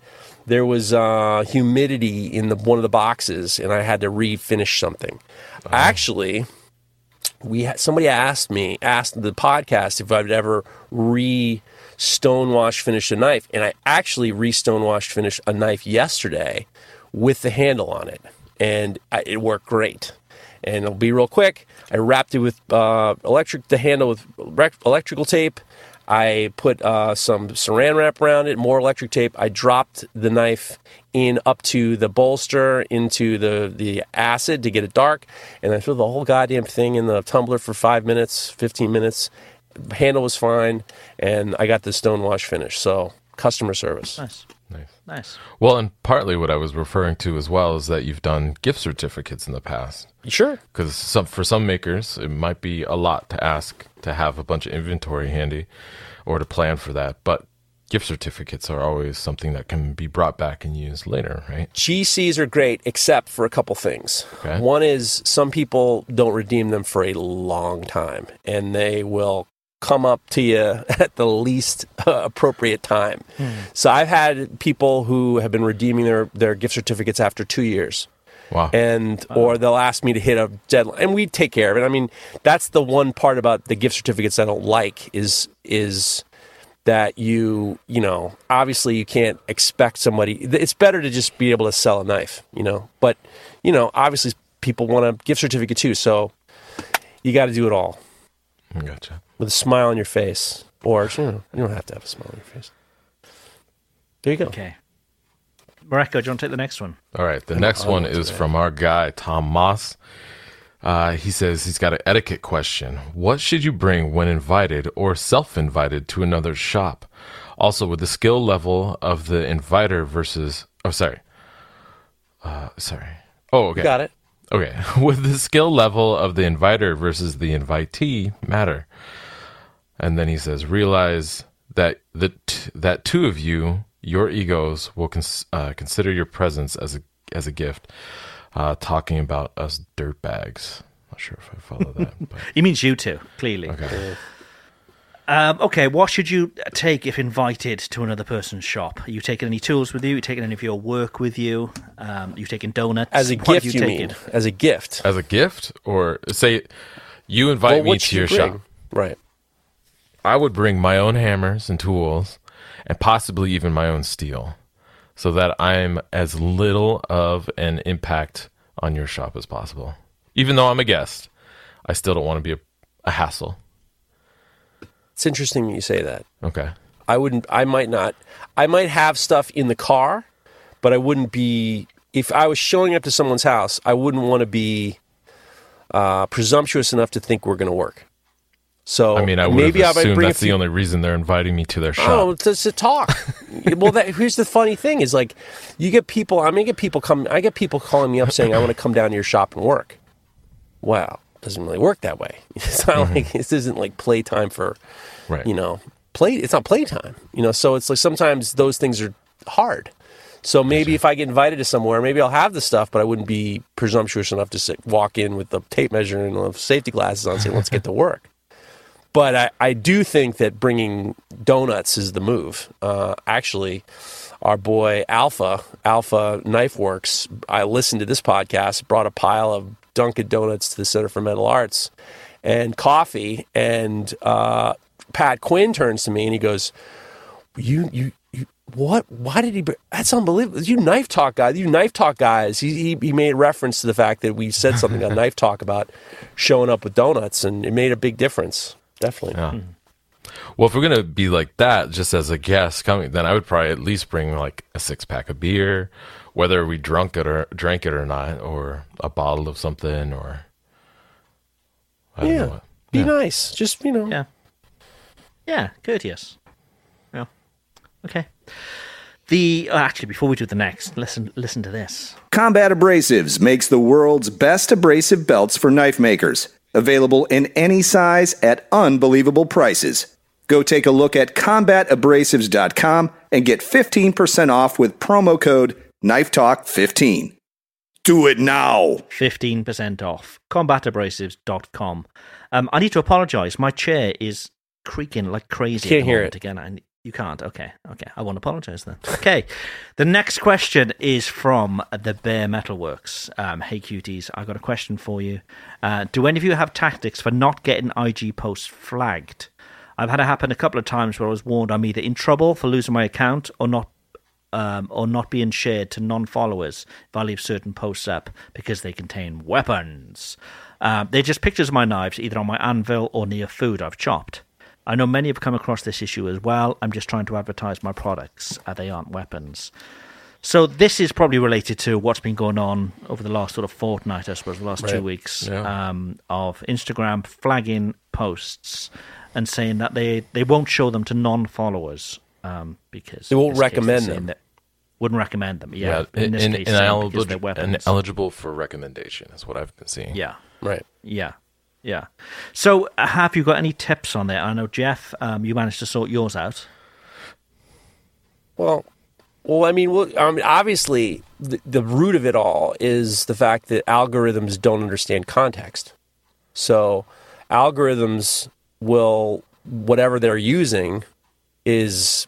There was uh, humidity in the one of the boxes, and I had to refinish something. Actually, we had, somebody asked me asked the podcast if I'd ever re stonewash finish a knife, and I actually re stonewashed finished a knife yesterday with the handle on it, and I, it worked great. And it'll be real quick. I wrapped it with uh, electric the handle with rec- electrical tape. I put uh, some saran wrap around it, more electric tape. I dropped the knife in up to the bolster into the, the acid to get it dark, and I threw the whole goddamn thing in the tumbler for five minutes, fifteen minutes. Handle was fine, and I got the stone wash finish. So customer service. Nice. Nice. Nice. Well, and partly what I was referring to as well is that you've done gift certificates in the past. Sure. Because some for some makers, it might be a lot to ask to have a bunch of inventory handy, or to plan for that. But gift certificates are always something that can be brought back and used later, right? GCs are great, except for a couple things. Okay. One is some people don't redeem them for a long time, and they will come up to you at the least uh, appropriate time. So I've had people who have been redeeming their, their gift certificates after two years. Wow. and or they'll ask me to hit a deadline and we take care of it i mean that's the one part about the gift certificates i don't like is is that you you know obviously you can't expect somebody it's better to just be able to sell a knife you know but you know obviously people want a gift certificate too so you got to do it all gotcha. With a smile on your face or you know you don't have to have a smile on your face there you go Okay. Mareko, do you want to take the next one? All right. The next one is from our guy, Tom Moss. Uh, he says he's got an etiquette question. What should you bring when invited or self invited to another shop? Also, with the skill level of the inviter versus. Oh, sorry. Uh, sorry. Oh, okay. got it Okay. With the skill level of the inviter versus the invitee matter. And then he says, realize that the t- that two of you, your egos, will cons- uh, consider your presence as a as a gift. Uh, talking about us dirtbags. Not sure if I follow that. But He means you two, clearly. okay. Um, okay, what should you take if invited to another person's shop? Are you taking any tools with you? Are you taking any of your work with you? Um, are you taking donuts? as a What gift you, taken? mean as a gift As a gift, or say you invite Well, me to should your bring? shop. right I would bring my own hammers and tools, and possibly even my own steel, so that I'm as little of an impact on your shop as possible. Even though I'm a guest, I still don't want to be a, a hassle. it's interesting that you say that Okay. I wouldn't. I might not. I might have stuff in the car, but I wouldn't be. If I was showing up to someone's house, I wouldn't want to be uh, presumptuous enough to think we're going to work. So I mean, I would maybe have assumed that's the only reason they're inviting me to their oh, shop. Oh, to, to talk. well, that, here's the funny thing: is like you get people. I mean, I get people come. I get people calling me up saying, "I want to come down to your shop and work." Wow, doesn't really work that way. It's not mm-hmm. like this isn't like playtime for right. you know play it's not playtime you know so it's like sometimes those things are hard so maybe if i get invited to somewhere maybe i'll have the stuff but i wouldn't be presumptuous enough to sit, walk in with the tape measure and the safety glasses on and say let's get to work but I, I do think that bringing donuts is the move uh, actually our boy alpha alpha knife works i listened to this podcast brought a pile of dunkin donuts to the center for Metal arts and coffee and uh, pat quinn turns to me and he goes you you what? Why did he? That's unbelievable. You knife talk guys, you knife talk guys. He, he he made reference to the fact that we said something on knife talk about showing up with donuts, and it made a big difference. Definitely. Yeah. Well, if we're gonna be like that, just as a guest coming, then I would probably at least bring like a six pack of beer, whether we drunk it or drank it or not, or a bottle of something, or I don't yeah. know what. Be Yeah. nice. Just you know. Yeah. Yeah, courteous. Yeah. Okay. The uh, actually, before we do the next, listen listen to this. Combat Abrasives makes the world's best abrasive belts for knife makers. Available in any size at unbelievable prices. Go take a look at combatabrasives.com and get 15% off with promo code KNIFETALK15. Do it now! 15% off. Combatabrasives.com. Um, I need to apologize. My chair is creaking like crazy. Can't at hear it. Again, I, you can't. Okay. Okay. I won't apologize then. Okay. the next question is from the Bare Metalworks. Um, hey, cuties. I got a question for you. Uh, do any of you have tactics for not getting IG posts flagged? I've had it happen a couple of times where I was warned I'm either in trouble for losing my account or not um, or not being shared to non-followers if I leave certain posts up because they contain weapons. Um, they're just pictures of my knives, either on my anvil or near food I've chopped. I know many have come across this issue as well. I'm just trying to advertise my products. Uh, they aren't weapons. So this is probably related to what's been going on over the last sort of fortnight, I suppose, the last two weeks Yeah. um, of Instagram flagging posts and saying that they, they won't show them to non-followers um, because They won't in this case, they're recommend them. that- wouldn't recommend them. Yeah, Yeah, in this in- case, in- saying ineligible, because they're ineligible for recommendation is what I've been seeing. yeah, Right. yeah, yeah. So, uh, have you got any tips on there? I know Jeff, um, you managed to sort yours out. Well, well, I mean, well, I mean, obviously, the, the root of it all is the fact that algorithms don't understand context. So, algorithms will whatever they're using is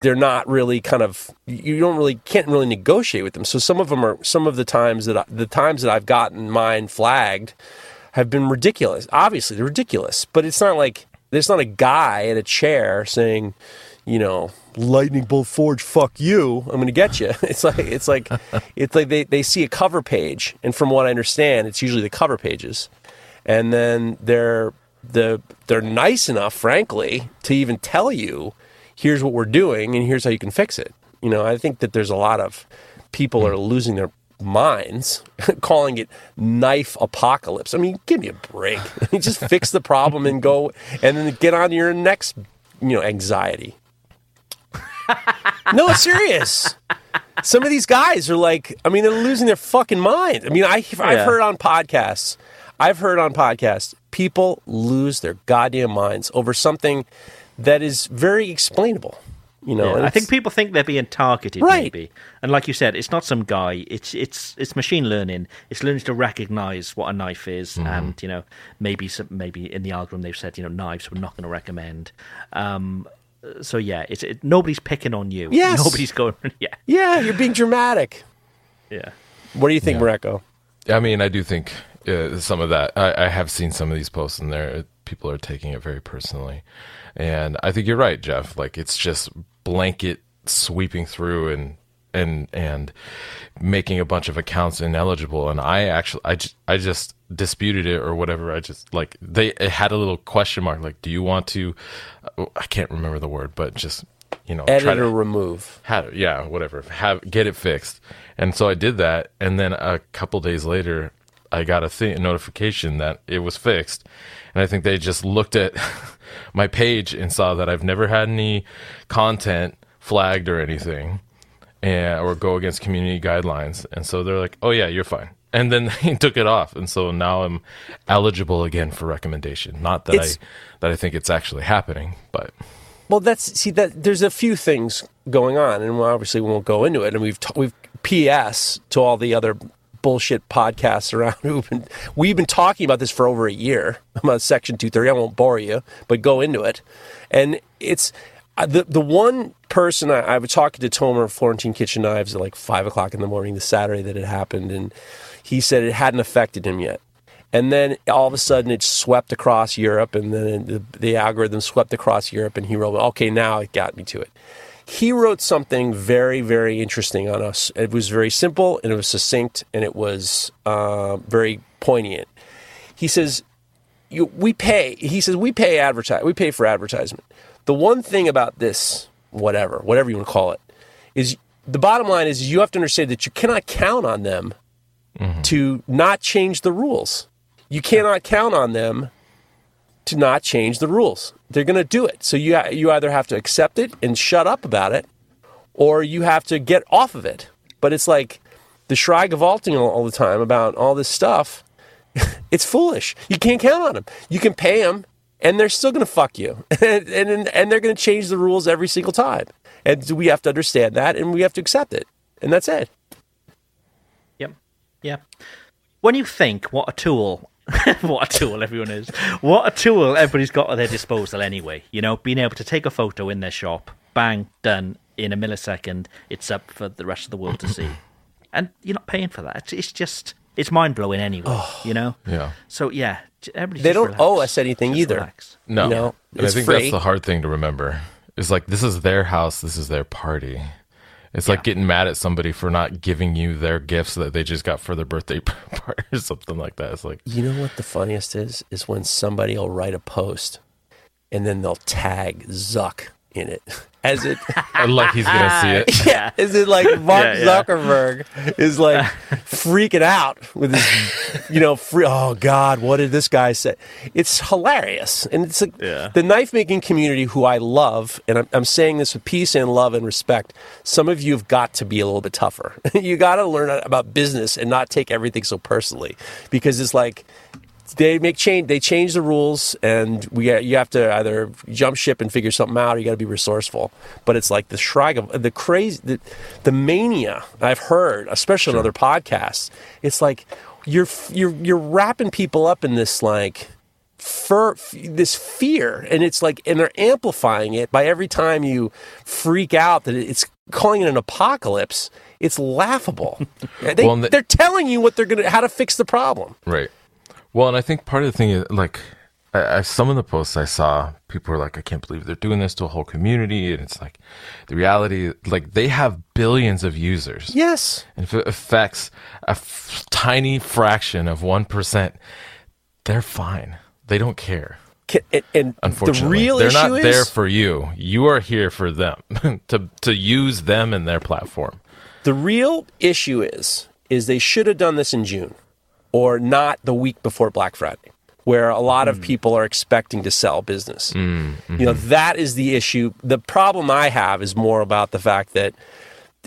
They're not really kind of you don't really can't really negotiate with them. So some of them are some of the times that I, the times that I've gotten mine flagged have been ridiculous. Obviously, they're ridiculous, but it's not like there's not a guy in a chair saying, you know, lightning bolt forge, fuck you, I'm going to get you. It's like it's like it's like they, they see a cover page, and from what I understand, it's usually the cover pages, and then they're the they're nice enough, frankly, to even tell you, here's what we're doing, and here's how you can fix it. You know, I think that there's a lot of people are losing their minds calling it knife apocalypse. I mean, give me a break. just fix the problem and go, and then get on to your next, you know, anxiety. no, serious. Some of these guys are like, I mean, they're losing their fucking mind. I mean, I, I've Yeah. heard on podcasts, I've heard on podcasts, people lose their goddamn minds over something that is very explainable. You know, Yeah, I think people think they're being targeted, Right. maybe. And like you said, it's not some guy. It's it's it's machine learning. It's learning to recognize what a knife is, Mm-hmm. and you know maybe some, maybe in the algorithm they've said you know knives we're not going to recommend. Um, so yeah, it's it, nobody's picking on you. Yes. nobody's going. Yeah, yeah, you're being dramatic. yeah. What do you think, Mareko? I mean, I do think uh, some of that. I, I have seen some of these posts, and there people are taking it very personally. And I think you're right, Jeff. Like it's just blanket sweeping through and and and making a bunch of accounts ineligible. And I actually, I just, I just disputed it or whatever. I just like they it had a little question mark. Like, do you want to? Uh, I can't remember the word, but just you know, Edit try to or remove. had yeah whatever have get it fixed and so i did that and then a couple days later i got a thing a notification that it was fixed and i think they just looked at my page and saw that i've never had any content flagged or anything and or go against community guidelines and so they're like oh yeah you're fine and then they took it off and so now i'm eligible again for recommendation not that It's- i that i think it's actually happening but Well, that's see that there's a few things going on, and obviously we won't go into it. And we've t- we've PS to all the other bullshit podcasts around who've been we've been talking about this for over a year about Section 230. I won't bore you, but go into it. And it's uh, the the one person I, I was talking to Tomer Florentine Kitchen Knives at like five o'clock in the morning, the Saturday that it happened, and he said it hadn't affected him yet. And then all of a sudden it swept across Europe, and then the, the algorithm swept across Europe, and he wrote, okay, now it got me to it. He wrote something very, very interesting on us. It was very simple, and it was succinct, and it was uh, very poignant. He says, you, we pay, he says, we pay advertise, we pay for advertisement. The one thing about this, whatever, whatever you want to call it, is the bottom line is you have to understand that you cannot count on them to not change the rules. You cannot count on them to not change the rules. They're going to do it. So you you either have to accept it and shut up about it, or you have to get off of it. But it's like the Schreigavalting all, all the time about all this stuff. it's foolish. You can't count on them. You can pay them, and they're still going to fuck you, and and, and they're going to change the rules every single time. And we have to understand that, and we have to accept it, and that's it. Yep. Yeah. When you think what a tool, what a tool everyone is, what a tool everybody's got at their disposal anyway, you know, being able to take a photo in their shop, bang, done, in a millisecond, it's up for the rest of the world to see. And you're not paying for that. It's, it's just, it's mind blowing anyway, you know? yeah So, yeah, everybody They don't relax. owe us anything Just either. relax. No, You know, and it's I think free. that's the hard thing to remember. It's like this is their house, this is their party. It's like getting mad at somebody for not giving you their gifts that they just got for their birthday party or something like that. It's like You know what the funniest is? Is when somebody will write a post and then they'll tag Zuck in it. As it like he's gonna see it. yeah, is it like Mark Yeah, yeah. Zuckerberg is like freaking out with his you know, free oh God, what did this guy say? It's hilarious. And it's like Yeah. the knife making community who I love, and I'm, I'm saying this with peace and love and respect. Some of you have got to be a little bit tougher. you got to learn about business and not take everything so personally because it's like they make change they change the rules and we you have to either jump ship and figure something out or you got to be resourceful. But it's like the shrug of the crazy the, the mania i've heard especially on other podcasts it's like you're you're you're wrapping people up in this like for this fear and it's like and they're amplifying it by every time you freak out that it's calling it an apocalypse it's laughable. They, Well, the- they're telling you what they're gonna how to fix the problem. Right. Well, and I think part of the thing is like I, I, some of the posts I saw, people were like, "I can't believe they're doing this to a whole community," and it's like, the reality, like they have billions of users. Yes, and if it affects a f- tiny fraction of one percent, they're fine. They don't care. And, and Unfortunately, the real they're not is, there for you. You are here for them to to use them and their platform. The real issue is is they should have done this in June or not the week before Black Friday where a lot mm. of people are expecting to sell business. Mm, mm-hmm. You know, that is the issue. The problem I have is more about the fact that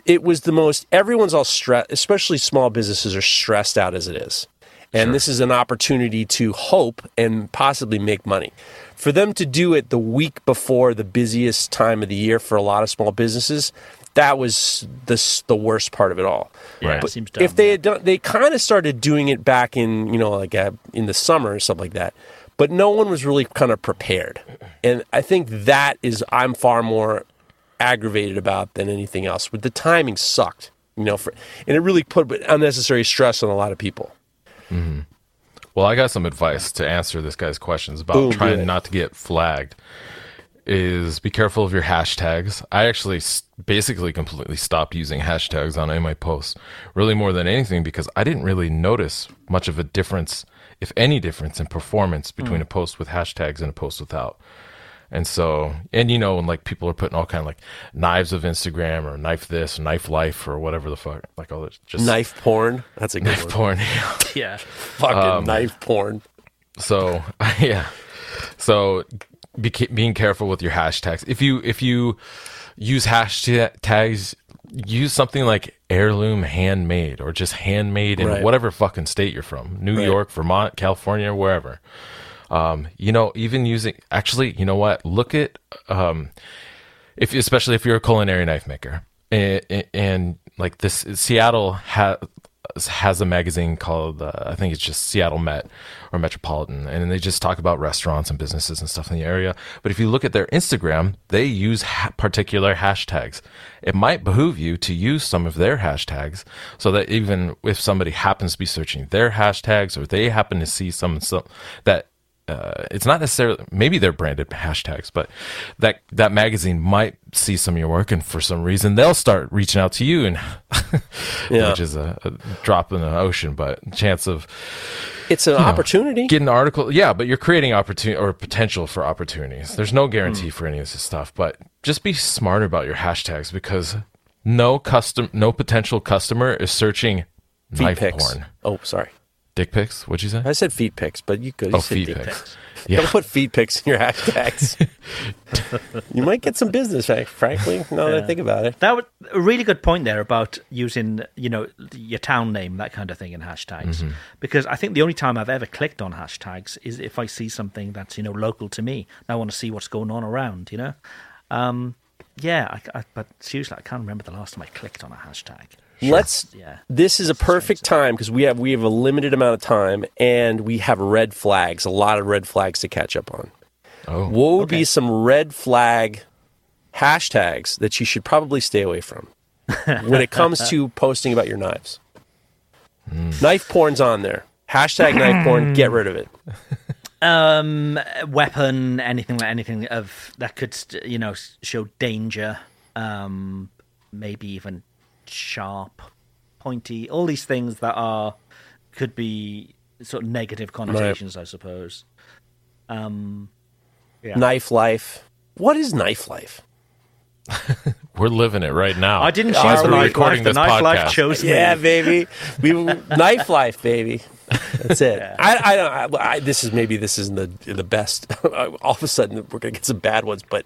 it was the most everyone's all stressed, especially small businesses are stressed out as it is. And sure. this is an opportunity to hope and possibly make money. For them to do it the week before the busiest time of the year for a lot of small businesses, that was the the worst part of it all. Yeah, but seems dumb, if they yeah. had done, they kind of started doing it back in you know like uh, in the summer or something like that. But no one was really kind of prepared, and I think that is I'm far more aggravated about than anything else. But the timing sucked, you know, for, and it really put unnecessary stress on a lot of people. Mm-hmm. Well, I got some advice to answer this guy's questions about Boom, trying not to get flagged. Is be careful of your hashtags. I actually basically completely stopped using hashtags on any of my posts, really more than anything because I didn't really notice much of a difference, if any difference, in performance between a post with hashtags and a post without. And so, and you know, when like people are putting all kind of like knives of Instagram or knife this, knife life, or whatever the fuck, like all this just Knife porn. That's a good knife one. porn. Yeah. Fucking Um, knife porn. So yeah, so be, being careful with your hashtags. If you if you use hashtags, use something like heirloom handmade or just handmade in Right. whatever fucking state you're from, New Right. York, Vermont, California, wherever. Um, you know, even using actually, you know what? Look at um, if especially if you're a culinary knife maker and, and, and like this Seattle has has a magazine called uh, I think it's just Seattle Met or Metropolitan, and they just talk about restaurants and businesses and stuff in the area. But if you look at their Instagram, they use ha- particular hashtags. It might behoove you to use some of their hashtags so that even if somebody happens to be searching their hashtags or they happen to see some, some that uh, it's not necessarily maybe they're branded hashtags, but that that magazine might see some of your work, and for some reason they'll start reaching out to you, and Yeah. which is a, a drop in the ocean, but chance of It's an you know, opportunity. Get an article, yeah, but you're creating opportunity or potential for opportunities. There's no guarantee Hmm. for any of this stuff, but just be smarter about your hashtags because no custom, no potential customer is searching feet knife pics. porn, Oh, sorry. Dick pics. What'd you say? I said feet pics, but you could. You Oh, said feet dick pics. pics. Yeah. Don't put feet pics in your hashtags. you might get some business, frankly. Now that I think about it. That was a really good point there about using, you know, your town name, that kind of thing in hashtags. Mm-hmm. Because I think the only time I've ever clicked on hashtags is if I see something that's, you know, local to me. And I want to see what's going on around, you know? Um, yeah, I, I, but seriously, I can't remember the last time I clicked on a hashtag. Let's. Yeah. This is a perfect time because we have we have a limited amount of time and we have red flags, a lot of red flags to catch up on. Oh, What would Okay. be some red flag hashtags that you should probably stay away from when it comes to posting about your knives? Knife porn's on there. Hashtag knife porn. Get rid of it. Um, weapon, anything like anything of that could, you know, show danger. Um, maybe even sharp, pointy. All these things that are could be sort of negative connotations, I suppose. Um, Yeah. Knife life. What is knife life? we're living it right now. I didn't choose are the knife recording life. The this knife life podcast? chose me. Yeah, baby. We knife life, baby. That's it. I, I don't. I, I, this is maybe this isn't the the best. All of a sudden, we're gonna get some bad ones, but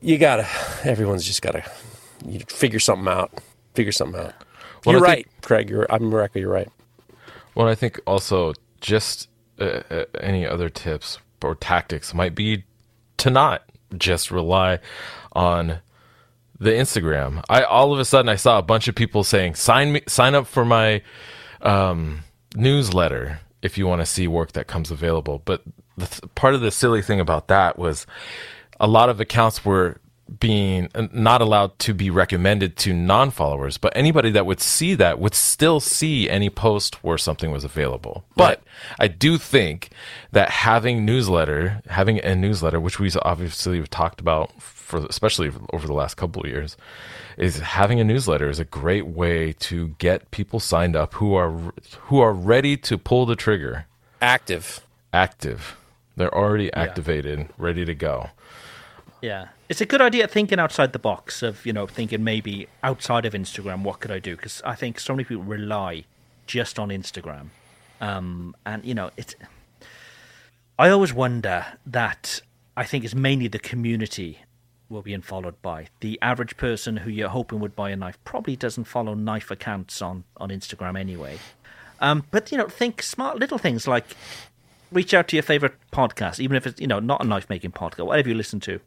you gotta. Everyone's just gotta you figure something out. Figure something out. Well, you're I right, think- Craig. You're. I'm Mareko. You're right. Well, I think also just uh, uh, any other tips or tactics might be to not just rely on the Instagram. I all of a sudden I saw a bunch of people saying sign me sign up for my um, newsletter if you want to see work that comes available. But the th- part of the silly thing about that was a lot of accounts were being uh, not allowed to be recommended to non-followers, but anybody that would see that would still see any post where something was available. But I do think that having newsletter, having a newsletter, which we obviously have talked about for especially over the last couple of years, is having a newsletter is a great way to get people signed up who are who are ready to pull the trigger, Active. active. They're already activated, ready to go. Yeah. It's a good idea thinking outside the box of, you know, thinking maybe outside of Instagram, what could I do? Because I think so many people rely just on Instagram. Um, and, you know, it's. I always wonder that I think it's mainly the community we're being followed by. The average person who you're hoping would buy a knife probably doesn't follow knife accounts on, on Instagram anyway. Um, but, you know, think smart little things like reach out to your favorite podcast, even if it's, you know, not a knife making podcast, whatever you listen to.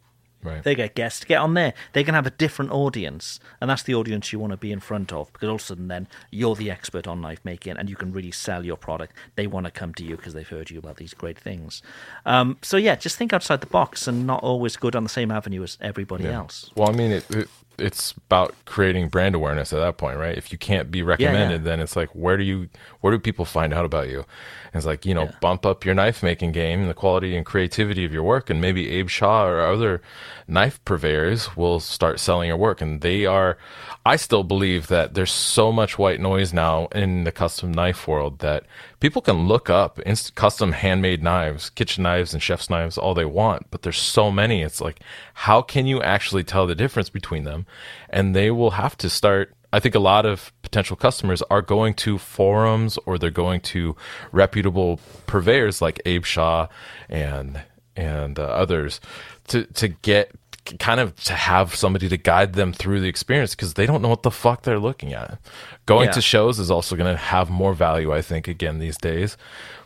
Right. They get guests, get on there. They can have a different audience, and that's the audience you want to be in front of. Because all of a sudden, then you're the expert on knife making, and you can really sell your product. They want to come to you because they've heard you about these great things. Um, so yeah, just think outside the box and not always go down the same avenue as everybody else. Well, I mean, it, it, it's about creating brand awareness at that point, right? If you can't be recommended, then it's like, where do you, where do people find out about you? And it's like, you know, bump up your knife making game and the quality and creativity of your work, and maybe Abe Shaw or other knife purveyors will start selling your work. And they are, I still believe that there's so much white noise now in the custom knife world that people can look up inst- custom handmade knives, kitchen knives, and chef's knives all they want, but there's so many. It's like, how can you actually tell the difference between them? And they will have to start. I think a lot of potential customers are going to forums or they're going to reputable purveyors like Abe Shaw and and uh, others to to get kind of to have somebody to guide them through the experience because they don't know what the fuck they're looking at. Going Yeah. to shows is also going to have more value, I think, again these days,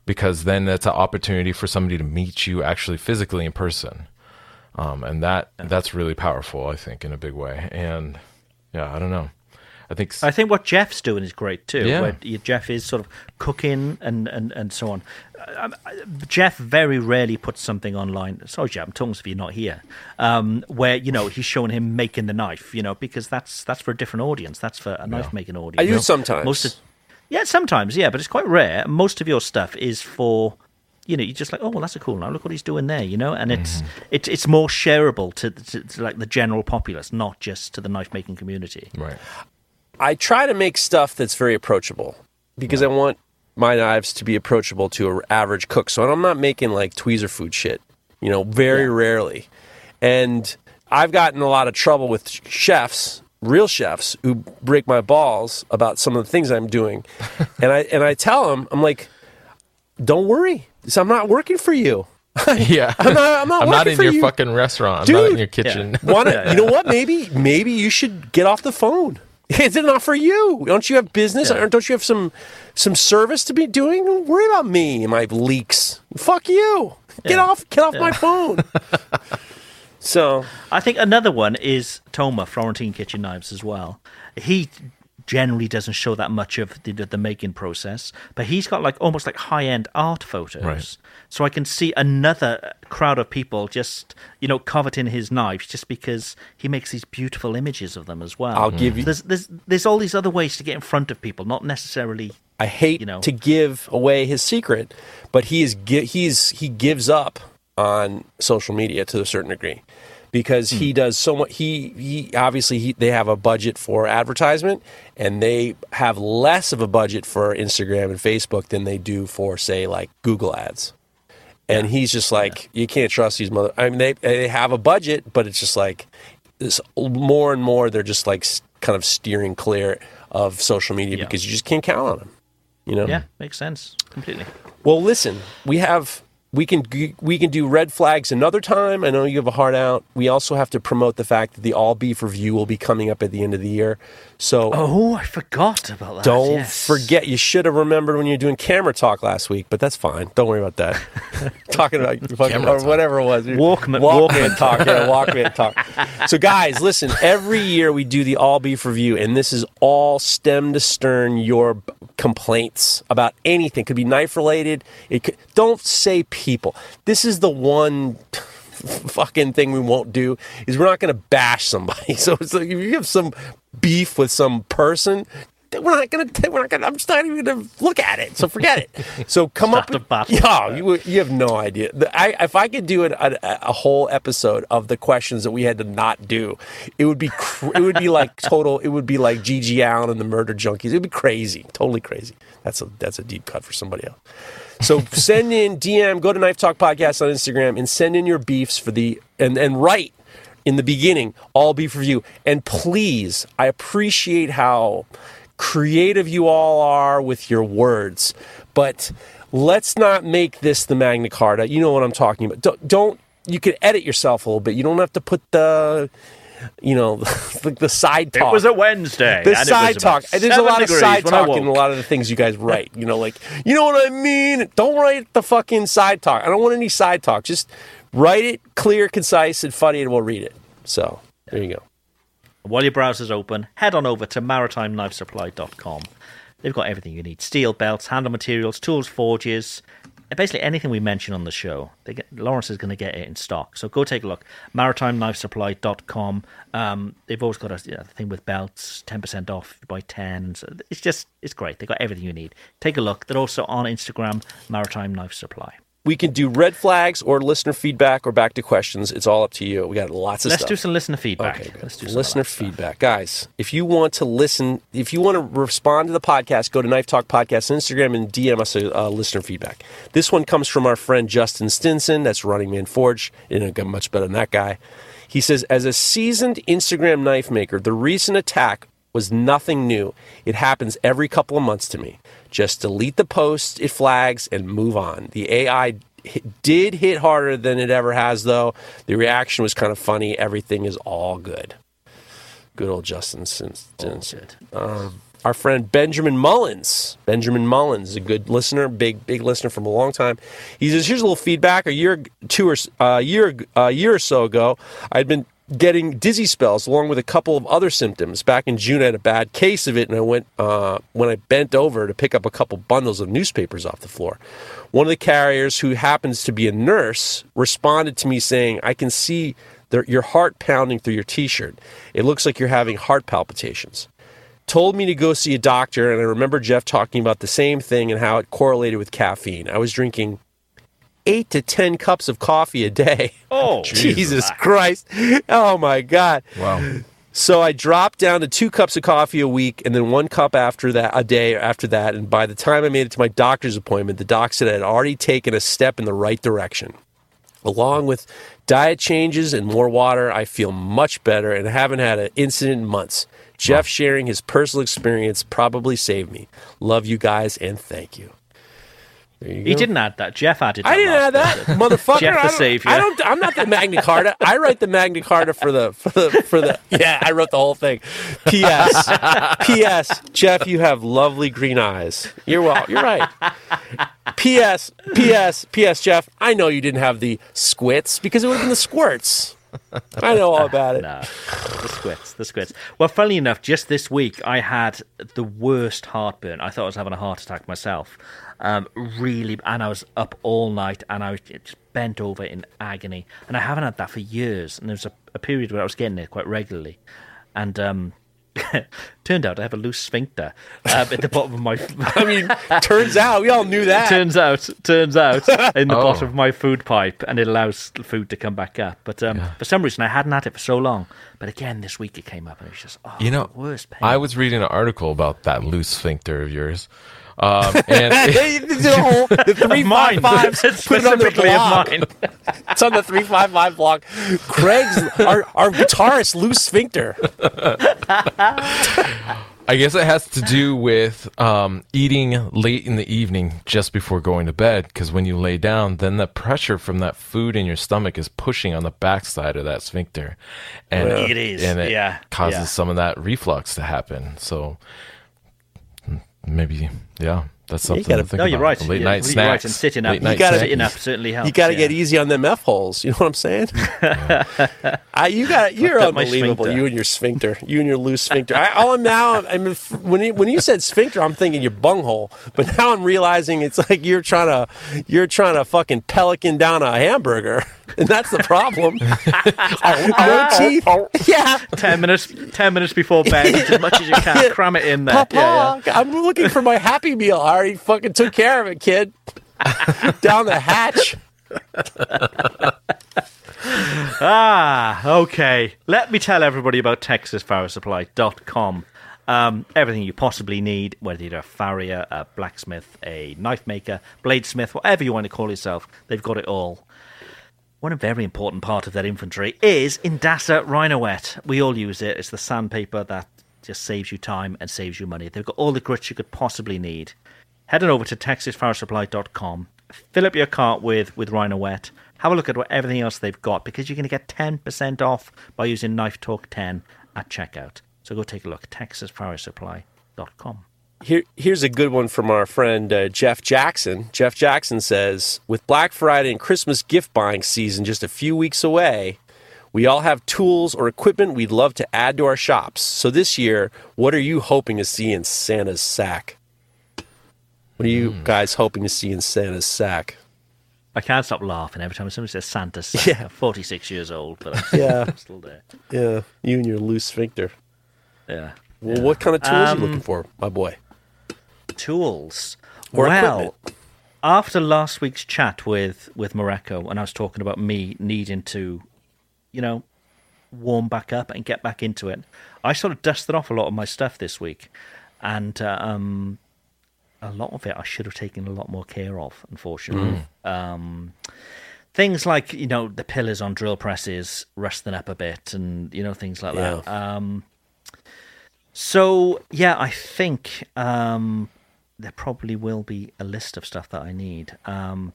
because then that's an opportunity for somebody to meet you actually physically in person, um, and that that's really powerful, I think, in a big way. And yeah, I don't know. I think s- I think what Jeff's doing is great too. Yeah. Where Jeff is sort of cooking and, and, and so on. Um, Jeff very rarely puts something online. Sorry, Jeff, I'm talking to you're not here. Um, where you know he's showing him making the knife. You know because that's that's for a different audience. That's for a knife making audience. I do sometimes. Most of, yeah, sometimes, yeah, but it's quite rare. Most of your stuff is for. You know, you're just like, oh well, that's a cool. Now look what he's doing there. You know, and it's Mm-hmm. it's it's more shareable to, to, to like the general populace, not just to the knife making community. right. I try to make stuff that's very approachable because I want my knives to be approachable to an average cook. So I'm not making like tweezer food shit, you know, very rarely. And I've gotten a lot of trouble with chefs, real chefs, who break my balls about some of the things I'm doing. and I and I tell them, I'm like, don't worry, so I'm not working for you. Yeah, I'm not. I'm not, I'm not in for your you. fucking restaurant. I'm not in your kitchen. Wanna, You know what? Maybe maybe you should get off the phone. Is it not for you? Don't you have business? Yeah. Don't you have some some service to be doing? Don't worry about me and my leaks. Fuck you. Get off get off my phone. so I think another one is Tomer Florentine Kitchen Knives as well. He generally doesn't show that much of the, the making process, but he's got like almost like high end art photos. Right. So I can see another crowd of people just you know coveting his knives just because he makes these beautiful images of them as well. I'll give you- There's there's there's all these other ways to get in front of people, not necessarily. I hate You know. to give away his secret, but he is he's he gives up on social media to a certain degree because he hmm. does so much. He he obviously he, they have a budget for advertisement, and they have less of a budget for Instagram and Facebook than they do for say like Google ads. And he's just like, you can't trust these mother. I mean, they they have a budget, but it's just like this more and more. They're just like kind of steering clear of social media Yeah. because you just can't count on them. You know. Yeah, makes sense completely. Well, listen, we have we can we can do red flags another time. I know you have a heart out. We also have to promote the fact that the all beef review will be coming up at the end of the year. So Oh, I forgot about that. don't yes. forget. You should have remembered when you were doing camera talk last week, but that's fine. Don't worry about that. Talking about fucking, or talk. whatever it was. Walkman- Walkman Walkman. talk. Yeah, Walkman talk. So, guys, listen. Every year we do the all beef review, and this is all stem to stern your complaints about anything. Could be knife related. It could, don't say people. This is the one fucking thing we won't do is we're not going to bash somebody. So it's like if you have some beef with some person, we're not gonna. We're not gonna. I'm just not even gonna look at it. So forget it. So come up. with-. Yeah, you you have no idea. The- I, if I could do it a, a whole episode of the questions that we had to not do, it would be cr- it would be like total. It would be like G.G. Allin and the Murder Junkies. It would be crazy, totally crazy. That's a that's a deep cut for somebody else. So send in DM. Go to Knife Talk Podcast on Instagram and send in your beefs for the and and write in the beginning all beef review. And please, I appreciate how creative you all are with your words, but let's not make this the Magna Carta. You know what I'm talking about. Don't, don't you can edit yourself a little bit. You don't have to put the you know the, the side It talk. was a Wednesday. the it side talk. There's a lot of side talk in a lot of the things you guys write. You know, like you know what I mean. Don't write the fucking side talk. I don't want any side talk. Just write it clear, concise, and funny, and we'll read it. So there you go. While your browser's open, head on over to maritimeknifesupply.com. They've got everything you need steel belts, handle materials, tools, forges, basically anything we mention on the show. Get, Lawrence is going to get it in stock. So go take a look. maritimeknifesupply.com. Um, they've always got a you know, thing with belts, 10% off by 10. So it's just, it's great. They've got everything you need. Take a look. They're also on Instagram, Maritime Knife Supply. We can do red flags or listener feedback or back to questions. It's all up to you. We got lots of stuff. Let's stuff. do some listener feedback. Okay, good. Let's do some listener that stuff. feedback, guys. If you want to listen, if you want to respond to the podcast, go to Knife Talk Podcast on Instagram and DM us a uh, listener feedback. This one comes from our friend Justin Stinson. That's Running Man Forge. It didn't get much better than that guy. He says, as a seasoned Instagram knife maker, the recent attack was nothing new. It happens every couple of months to me. Just delete the post, it flags, and move on. The AI did hit harder than it ever has, though. The reaction was kind of funny. Everything is all good. Good old Justin Stinson. Um, our friend Benjamin Mullins. Benjamin Mullins, a good listener, big big listener from a long time. He says, "Here's a little feedback. A year, two or a year, a year or so ago, I'd been getting dizzy spells along with a couple of other symptoms. Back in June, I had a bad case of it, and I went uh, when I bent over to pick up a couple bundles of newspapers off the floor. One of the carriers, who happens to be a nurse, responded to me saying, "I can see." the- Your heart pounding through your t-shirt. It looks like you're having heart palpitations told me to go see a doctor, and I remember Jeff talking about the same thing and how it correlated with caffeine. I was drinking eight to ten cups of coffee a day. Oh, Jesus Christ. Oh my God. Wow. So I dropped down to two cups of coffee a week and then one cup after that a day after that. And by the time I made it to my doctor's appointment, the doc said I had already taken a step in the right direction. Along with diet changes and more water, I feel much better and haven't had an incident in months. Jeff sharing his personal experience probably saved me. Love you guys and thank you. There you He go. didn't add that. Jeff added that. I didn't add that, bit. motherfucker. Jeff the I don't, savior. I don't. I'm not the Magna Carta. I write the Magna Carta for the for the for the. Yeah, I wrote the whole thing. P.S. P.S. Jeff, you have lovely green eyes. You're well. You're right. P.S. P.S. P.S. Jeff, I know you didn't have the squits because it would have been the squirts. I know all about it. No, the squits, the squits. Well, funnily enough, just this week I had the worst heartburn. I thought I was having a heart attack myself. Um, really, and I was up all night, and I was just bent over in agony. And I haven't had that for years. And there was a, a period where I was getting it quite regularly, and um, turned out I have a loose sphincter um, at the bottom of my. I mean, turns out we all knew that. turns out, turns out, in the Oh. bottom of my food pipe, and it allows food to come back up. But um, for some reason, I hadn't had it for so long. But again, this week it came up, and it was just, oh, You know, the worst pain. I was reading an article about that loose sphincter of yours. Um, and They did a whole- the three five fives. Put it on their specifically of blog. mine. It's on the 355 blog. Craig's, our, our guitarist, loose sphincter. I guess it has to do with um, eating late in the evening just before going to bed. Because when you lay down, then the pressure from that food in your stomach is pushing on the backside of that sphincter, and It is, and it yeah, causes yeah. some of that reflux to happen. So maybe, yeah, that's something gotta- to think No, you're about. right. Late You're- night you're snacks. right. And sitting up, late night gotta- sitting up certainly helps. You got to yeah. get easy on them F holes. You know what I'm saying? I, you got you're unbelievable. You and your sphincter. You and your loose sphincter. I, all I'm now. I mean, when you, when you said sphincter, I'm thinking your bunghole. But now I'm realizing it's like you're trying to you're trying to fucking pelican down a hamburger. and that's the problem. no teeth. Yeah. ten minutes, ten minutes before bed, as much as you can, cram it in there. Papa, Yeah, yeah. I'm looking for my Happy Meal. I already fucking took care of it, kid. Down the hatch. Ah, okay. Let me tell everybody about TexasFarrierSupply.com. Um, everything you possibly need, whether you're a farrier, a blacksmith, a knife maker, bladesmith, whatever you want to call yourself, they've got it all. One very important part of that inventory is Indasa Rhynowet. We all use it. It's the sandpaper that just saves you time and saves you money. They've got all the grits you could possibly need. Head on over to TexasFarrierSupply.com. Fill up your cart with, with Rhynowet. Have a look at what everything else they've got because you're going to get 10% off by using Knife Talk 10 at checkout. So go take a look. TexasFarrierSupply.com. Here, here's a good one from our friend uh, Jeff Jackson. Jeff Jackson says, with Black Friday and Christmas gift buying season just a few weeks away, we all have tools or equipment we'd love to add to our shops. So this year, what are you hoping to see in Santa's sack? What are you guys hoping to see in Santa's sack? I can't stop laughing every time somebody says Santa. Yeah. I'm 46 years old, but I'm Yeah. I'm still there. Yeah, you and your loose sphincter. Yeah. Well, what kind of tools are you Um, looking for, my boy? Tools. Or well, equipment. after last week's chat with with Mareko, and I was talking about me needing to, you know, warm back up and get back into it, I sort of dusted off a lot of my stuff this week, and uh, um, a lot of it I should have taken a lot more care of, unfortunately. Um, things like you know the pillars on drill presses rusting up a bit, and you know things like that. Um, so yeah, I think um, there probably will be a list of stuff that I need. Um,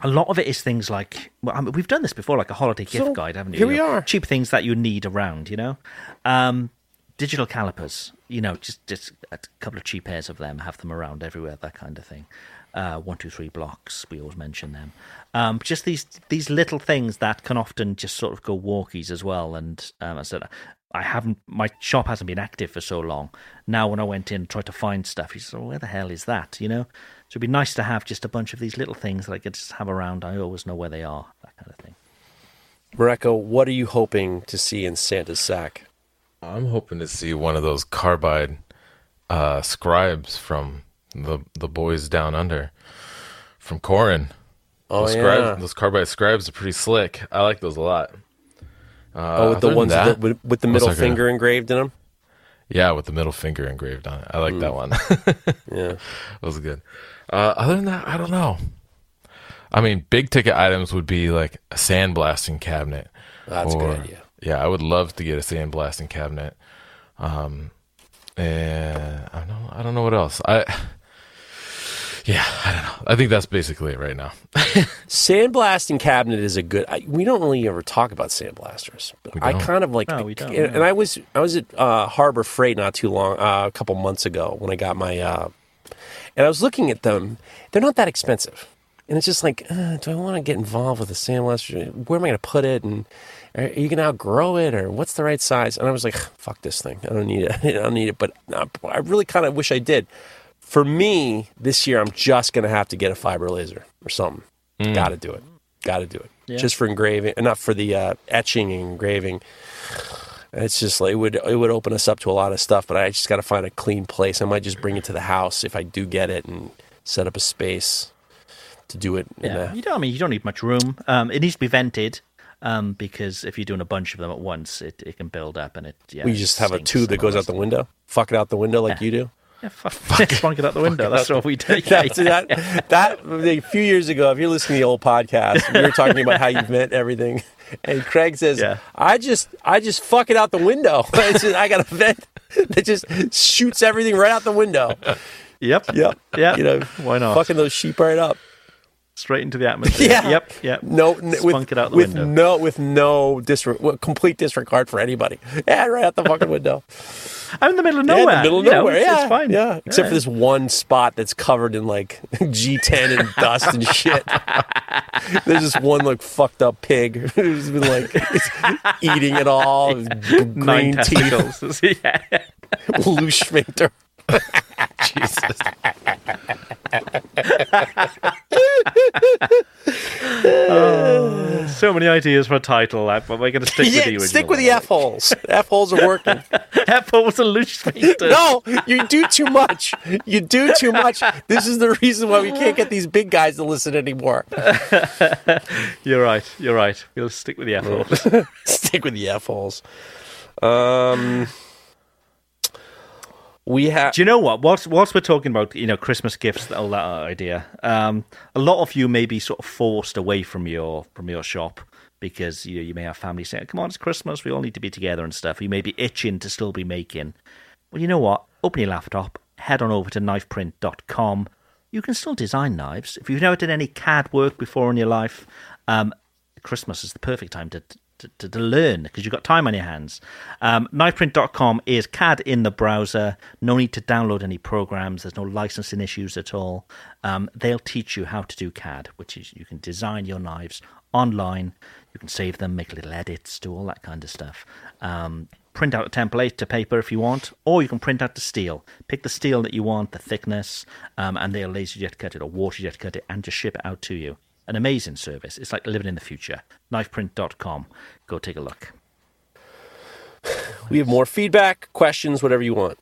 a lot of it is things like well, I mean, we've done this before, like a holiday gift So, guide, haven't you? here we You know, are. Cheap things that you need around, you know. Um, digital calipers, you know, just just a couple of cheap pairs of them, have them around everywhere, that kind of thing. Uh, one, two, three blocks. We always mention them. Um, just these these little things that can often just sort of go walkies as well. And um, I said, I haven't. My shop hasn't been active for so long. Now, when I went in and tried to find stuff, he said, well, "Where the hell is that?" You know. So it'd be nice to have just a bunch of these little things that I could just have around. I always know where they are. That kind of thing. Mareko, what are you hoping to see in Santa's sack? I'm hoping to see one of those carbide uh, scribes from the the boys down under from Corin. Oh, those, yeah. scribes, those carbide scribes are pretty slick. I like those a lot. Uh, oh, with the ones that- that, with, with the middle that finger engraved in them. Yeah, with the middle finger engraved on it. I like that Mm. one. Yeah. that was good. Uh, other than that, I don't know. I mean, big ticket items would be like a sandblasting cabinet. That's a good idea. Yeah, I would love to get a sandblasting cabinet. Um, and I don't know. I don't know what else. I yeah, I don't know. I think that's basically it right now. Sandblasting cabinet is a good. I, we don't really ever talk about sandblasters, but We I don't. kind of like. No, we don't, And, no. and I was I was at uh, Harbor Freight not too long, uh, a couple months ago when I got my, uh, and I was looking at them. They're not that expensive, and it's just like, uh, do I want to get involved with a sandblaster? Where am I going to put it? And are you going to outgrow it, or what's the right size? And I was like, fuck this thing. I don't need it. I don't need it. But uh, I really kind of wish I did. For me, this year, I'm just going to have to get a fiber laser or something. Got to do it. Got to do it. Yeah. Just for engraving, not for the uh, etching and engraving. It's just like it would it would open us up to a lot of stuff, but I just got to find a clean place. I might just bring it to the house if I do get it and set up a space to do it. in Yeah, a- you don't. I mean, you don't need much room. Um, it needs to be vented. Um, because if you're doing a bunch of them at once, it, it can build up and it. Yeah, we it just have a tube that goes out the window. Fuck it out the window like Yeah. you do. Yeah, fuck, fuck it out the window. That's what we do. Yeah, that, that a few years ago, if you're listening to the old podcast, we were talking about how you've meant everything, and Craig says, Yeah. "I just, I just fuck it out the window. Just, I got a vent that just shoots everything right out the window. Yep. Yep, Yeah. you know, Why not? fucking those sheep right up. Straight into the atmosphere. Yeah. Yep. Yep. No, n- with, it out the with window. no, with no disre- complete disregard for anybody. Yeah, right out the fucking window. I'm in the middle of Yeah, nowhere. in the middle of know, nowhere. yeah, it's fine. Yeah, except for this one spot that's covered in like G10 and dust and shit. There's this one like fucked up pig who's been like eating it all. Green Nine teeth, testicles. yeah. loose sphincter. Jesus. So many ideas for a title, but we're going to stick with the original. stick with the F holes. F holes are working. F was a loose speaker. no, you do too much. You do too much. This is the reason why we can't get these big guys to listen anymore. You're right. You're right. We'll stick with the F holes. Stick with the F holes. Um, we have. Do you know what? Whilst, whilst we're talking about you know Christmas gifts, all that idea, um, a lot of you may be sort of forced away from your from your shop because you you may have family saying, "Come on, it's Christmas. We all need to be together and stuff." You may be itching to still be making. Well, you know what? Open your laptop, head on over to knifeprint.com. You can still design knives. If you've never done any CAD work before in your life, um, Christmas is the perfect time to to, to, learn because you've got time on your hands. Um, knifeprint.com is CAD in the browser. No need to download any programs. There's no licensing issues at all. Um, they'll teach you how to do CAD, which is you can design your knives online. You can save them, make little edits, do all that kind of stuff. Um, print out a template to paper if you want, or you can print out the steel. Pick the steel that you want, the thickness, um, and they'll laser jet cut it or water jet cut it and just ship it out to you. An amazing service. It's like living in the future. Knifeprint.com. Go take a look. We have more feedback, questions, whatever you want.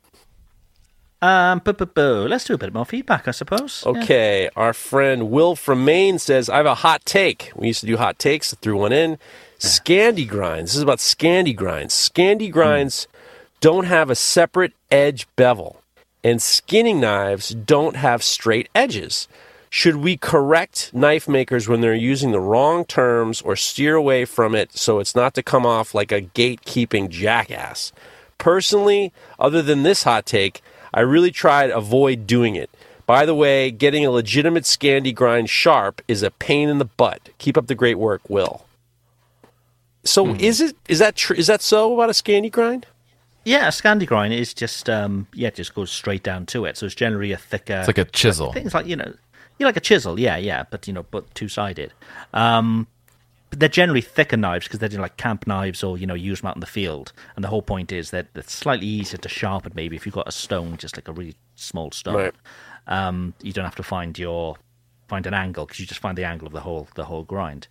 Um, bu- bu- bu. let's do a bit more feedback, I suppose. Yeah. Okay, our friend Will from Maine says, I have a hot take. We used to do hot takes, threw one in. Scandi grinds. This is about Scandi grinds. Scandi grinds don't have a separate edge bevel, and skinning knives don't have straight edges. Should we correct knife makers when they're using the wrong terms or steer away from it so it's not to come off like a gatekeeping jackass? Personally, other than this hot take, I really try to avoid doing it. By the way, getting a legitimate Scandi grind sharp is a pain in the butt. Keep up the great work, Will. So is it is that tr- is that so about a Scandi grind? Yeah, a Scandi grind is just um, yeah, it just goes straight down to it. So it's generally a thicker. It's like a chisel. things like you know, you like a chisel, yeah, yeah, but you know, but two sided. Um, but they're generally thicker knives because they're like camp knives or you know use them out in the field. And the whole point is that it's slightly easier to sharpen. Maybe if you've got a stone, just like a really small stone, Right. um, you don't have to find your find an angle because you just find the angle of the whole the whole grind.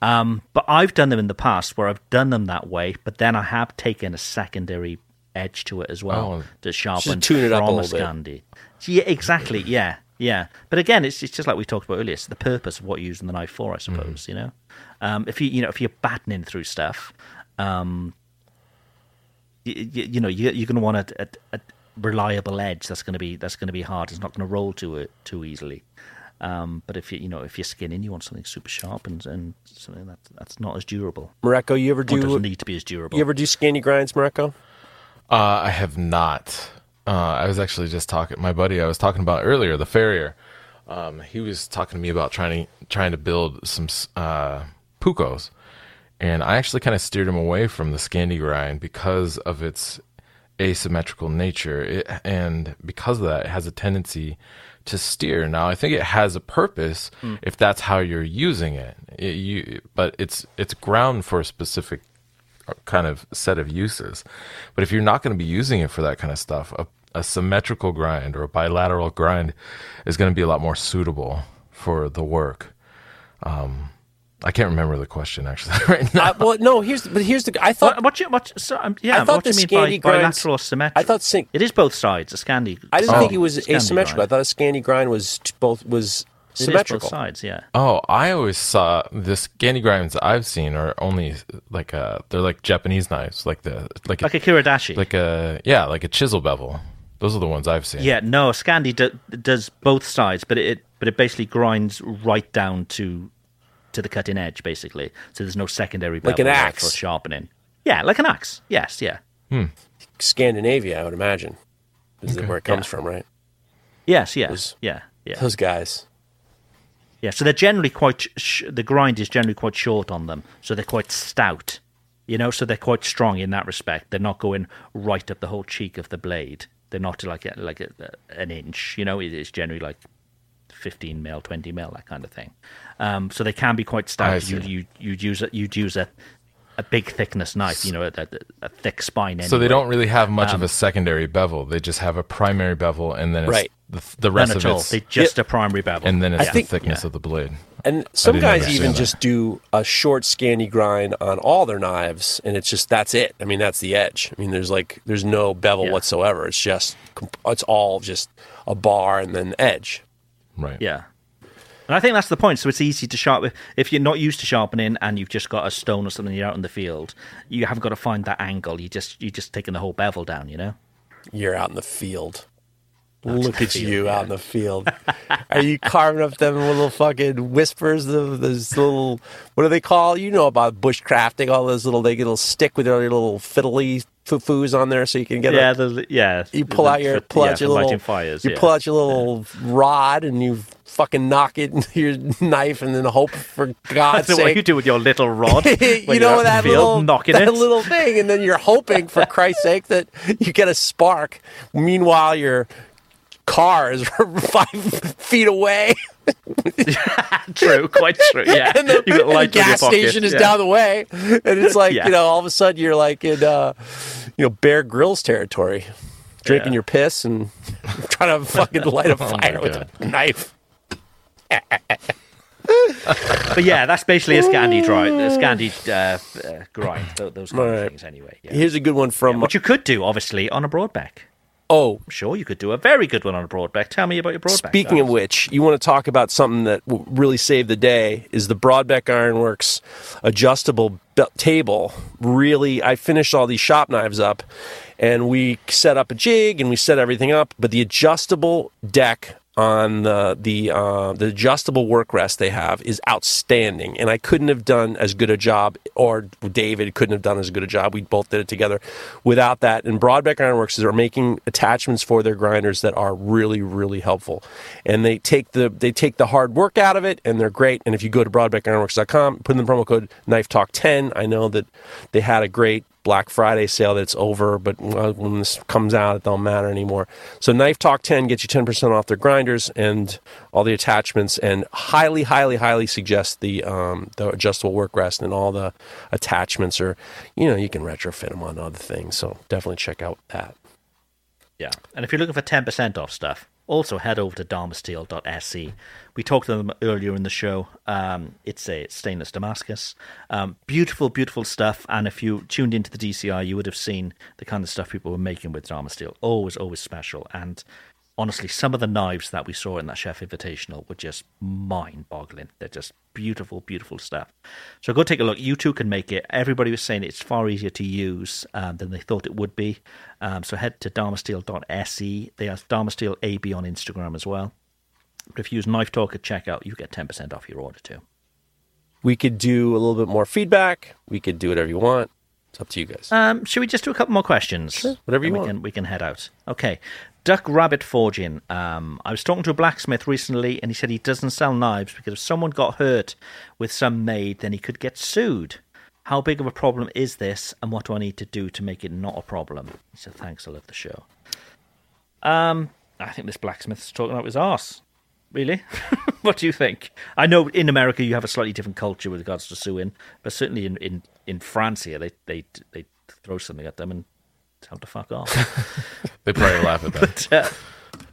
Um, but I've done them in the past where I've done them that way, but then I have taken a secondary edge to it as well Oh. to sharpen tune it up a little bit. Scandi. Yeah, exactly. Yeah, yeah. But again, it's it's just like we talked about earlier. It's the purpose of what you're using the knife for, I suppose. You know, um, if you you know if you're battening through stuff, um, you, you, you know you, you're going to want a, a, a reliable edge. That's going to be that's going to be hard. It's not going to roll too it too easily. Um, but if you you know if you're skinning, you want something super sharp and, and something that that's not as durable. Mareko, you ever Or do doesn't need to be as durable. you ever do Scandi grinds, Mareko? Uh, I have not. Uh, I was actually just talking. My buddy I was talking about earlier, the farrier. Um, he was talking to me about trying to trying to build some uh, pucos, and I actually kind of steered him away from the Scandi grind because of its asymmetrical nature, it, and because of that, it has a tendency to steer. Now, I think it has a purpose if that's how you're using it. It- you, but it's it's ground for a specific kind of set of uses. But if you're not going to be using it for that kind of stuff, a, a symmetrical grind or a bilateral grind is going to be a lot more suitable for the work. Um, I can't remember the question actually right now. Uh, well, no. Here's but here's the. I thought What, what, do you, what, so, um, yeah, I thought what do you the mean by Scandi grinds- bilateral or symmetrical? I thought syn- it is both sides. A Scandi. I didn't oh, think it was Scandi asymmetrical. I thought a Scandi grind was t- both was It is symmetrical. both sides. Yeah. Oh, I always saw the Scandi grinds I've seen are only like uh they're like Japanese knives, like the like Like a Kiridashi. like a yeah, like a chisel bevel. Those are the ones I've seen. Yeah, no, Scandi do, does both sides, but it but it basically grinds right down to to the cutting edge, basically. So there's no secondary Like an axe. for sharpening. Yeah, like an axe. Yes, yeah, hmm. Scandinavia, I would imagine, is where it comes Yeah. from, right? yes, yes, Those- yeah, yeah, Those guys. yeah. So they're generally quite sh- the grind is generally quite short on them, so they're quite stout. You know, so they're quite strong in that respect. They're not going right up the whole cheek of the blade. They're not like a, like a, an inch. You know, it is generally like 15 mil, 20 mil, that kind of thing. Um, so they can be quite I stout. You, you, you'd use a, you'd use a, a big thickness knife, you know, a, a, a thick spine. So they don't really have much Um, of a secondary bevel. They just have a primary bevel and then it's Right. The, the rest None of at all. it's They just a primary bevel. and then it's I the think- thickness yeah. of the blade. And some guys even that. just do a short Scandi grind on all their knives, and it's just that's it. I mean, that's the edge. I mean, there's like there's no bevel Yeah. whatsoever. It's just it's all just a bar and then edge. Right. Yeah. And I think that's the point. So it's easy to sharpen. If you're not used to sharpening and you've just got a stone or something, you're out in the field, you haven't got to find that angle. You just you're just taking the whole bevel down. You know. You're out in the field. Look at you yeah. out in the field. Are you carving up them little fucking whispers? of those little what do they call? You know about bushcrafting? All those little they get a little stick with their little fiddly foo-foos on there, so you can get yeah. a, The, yeah. you pull the- out your pull yeah, out your little fires. you yeah. pull out your little rod and you fucking knock it into your knife and then hope for God's That's what you do with your little rod. you know that field, little knocking that it. little thing, and then you're hoping for Christ's sake that you get a spark. Meanwhile, your car is five feet away, true, quite true. Yeah, and the, you got and the lights in your gas station is yeah. down the way, and it's like Yeah. you know, all of a sudden you're like in uh, you know Bear Grylls territory, drinking Yeah. your piss and trying to fucking light a Oh fire with God. a knife. But yeah, that's basically a Scandi dry, a Scandi uh, uh, grind. tho- Those kind Right. of things, anyway. Yeah. Here's a good one from What you could do, obviously, on a Brodbeck. Oh sure you could do a very good one on a Brodbeck. Tell me about your Brodbeck. Speaking of which, you want to talk about something that w- really saved the day is the Brodbeck Ironworks adjustable be- table. Really, I finished all these shop knives up, and we set up a jig and we set everything up. But the adjustable deck on the the uh, the adjustable work rest they have is outstanding, and I couldn't have done as good a job, or David couldn't have done as good a job. We both did it together without that. And Brodbeck Ironworks are making attachments for their grinders that are really really helpful, and they take the they take the hard work out of it, and they're great. And if you go to BrodbeckIronworks.com, put in the promo code Knife Talk ten. I know that they had a great Black Friday sale that's over, but when this comes out, it don't matter anymore. So Knife Talk 10 gets you 10% off their grinders and all the attachments, and highly, highly, highly suggest the um, the adjustable work rest and all the attachments Or you know, you can retrofit them on other things. So definitely check out that. Yeah. And if you're looking for 10% off stuff, also head over to damasteel.se. We talked to them earlier in the show. Um, it's a stainless Damascus. Um, beautiful, beautiful stuff. And if you tuned into the DCR, you would have seen the kind of stuff people were making with Damasteel. Always, always special. And honestly, some of the knives that we saw in that Chef Invitational were just mind boggling. They're just beautiful, beautiful stuff. So go take a look. You too can make it. Everybody was saying it's far easier to use um, than they thought it would be. Um, so head to damasteel.se. They have Damasteel AB on Instagram as well. But if you use Knife Talk at checkout, you get 10% off your order too. We could do a little bit more feedback. We could do whatever you want. It's up to you guys. Um, should we just do a couple more questions? Sure. whatever you we want. Can, we can head out. Okay. Duck Rabbit Forging. Um, I was talking to a blacksmith recently, and he said he doesn't sell knives because if someone got hurt with some made, then he could get sued. How big of a problem is this, and what do I need to do to make it not a problem? He said, "Thanks, I love the show." Um, I think this blacksmith's talking out his arse. Really? what do you think? I know in America you have a slightly different culture with regards to suing, but certainly in, in, in France here they, they they throw something at them and tell them to fuck off. They probably laugh at that.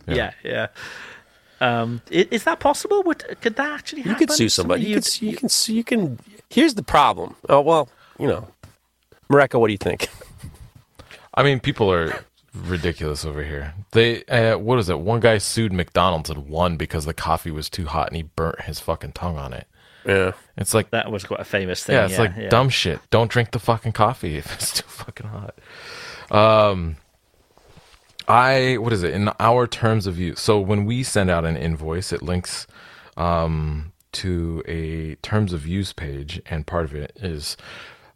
Uh, yeah, yeah. Um, i- is, that possible? Would could that actually happen? You could sue somebody. You You'd- could, sue- you can, sue- you can. Here's the problem. Oh well, you know, Mareko, what do you think? I mean, people are ridiculous over here. They, uh, what is it? One guy sued McDonald's and won because the coffee was too hot and he burnt his fucking tongue on it. Yeah. It's like, that was quite a famous thing. yeah, it's like yeah. dumb shit. Don't drink the fucking coffee if it's too fucking hot. Um, I what is it in our terms of use? So when we send out an invoice, it links um, to a terms of use page, and part of it is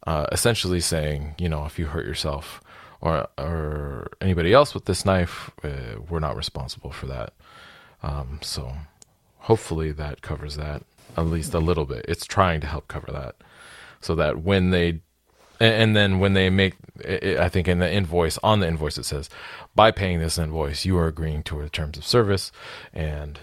uh, essentially saying, you know, if you hurt yourself or or anybody else with this knife, uh, we're not responsible for that. Um, so hopefully that covers that at least a little bit. It's trying to help cover that, so that when they and then when they make, i I think in the invoice, on the invoice, it says, by paying this invoice, you are agreeing to the terms of service and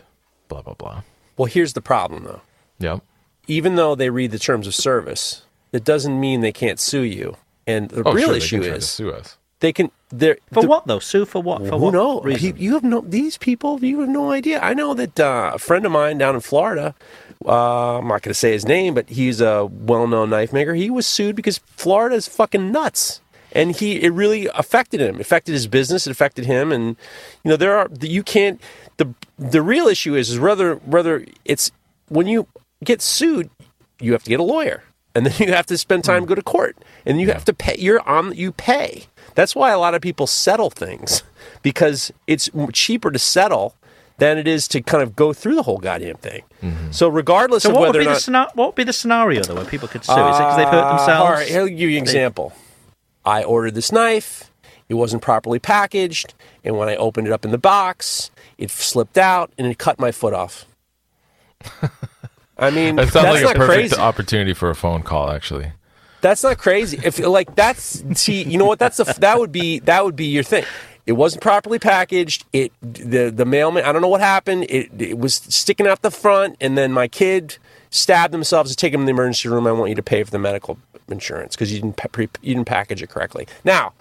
blah, blah, blah. Well, here's the problem though. Yep. Even though they read the terms of service, it doesn't mean they can't sue you. And the Oh, real sure, they issue can try to is sue us. They can. They're For the- what though? Sue for what? For who what knows? reason? You have no these people. You have no idea. I know that uh, a friend of mine down in Florida. Uh, I'm not going to say his name, but he's a well-known knife maker. He was sued because Florida is fucking nuts, and he it really affected him. It affected his business. It affected him, and you know there are you can't. the The real issue is is whether whether it's when you get sued, you have to get a lawyer, and then you have to spend time go to court, and you have to pay. You're on. You pay. That's why a lot of people settle things because it's cheaper to settle than it is to kind of go through the whole goddamn thing. So regardless So of what would whether be or the not, scena- what would be the scenario though where people could sue? Is it because they've hurt Uh, themselves? All right, I'll give you an example. I ordered this knife. It wasn't properly packaged, and when I opened it up in the box, it slipped out and it cut my foot off. I mean, That sounds that's like not a perfect crazy. opportunity for a phone call, actually. That's not crazy. If like that's see, you know what? That's a that would be that would be your thing. It wasn't properly packaged. It the the mailman. I don't know what happened. It it was sticking out the front, and then my kid stabbed themselves to take them to the emergency room. I want you to pay for the medical insurance because you didn't pre, you didn't package it correctly. Now,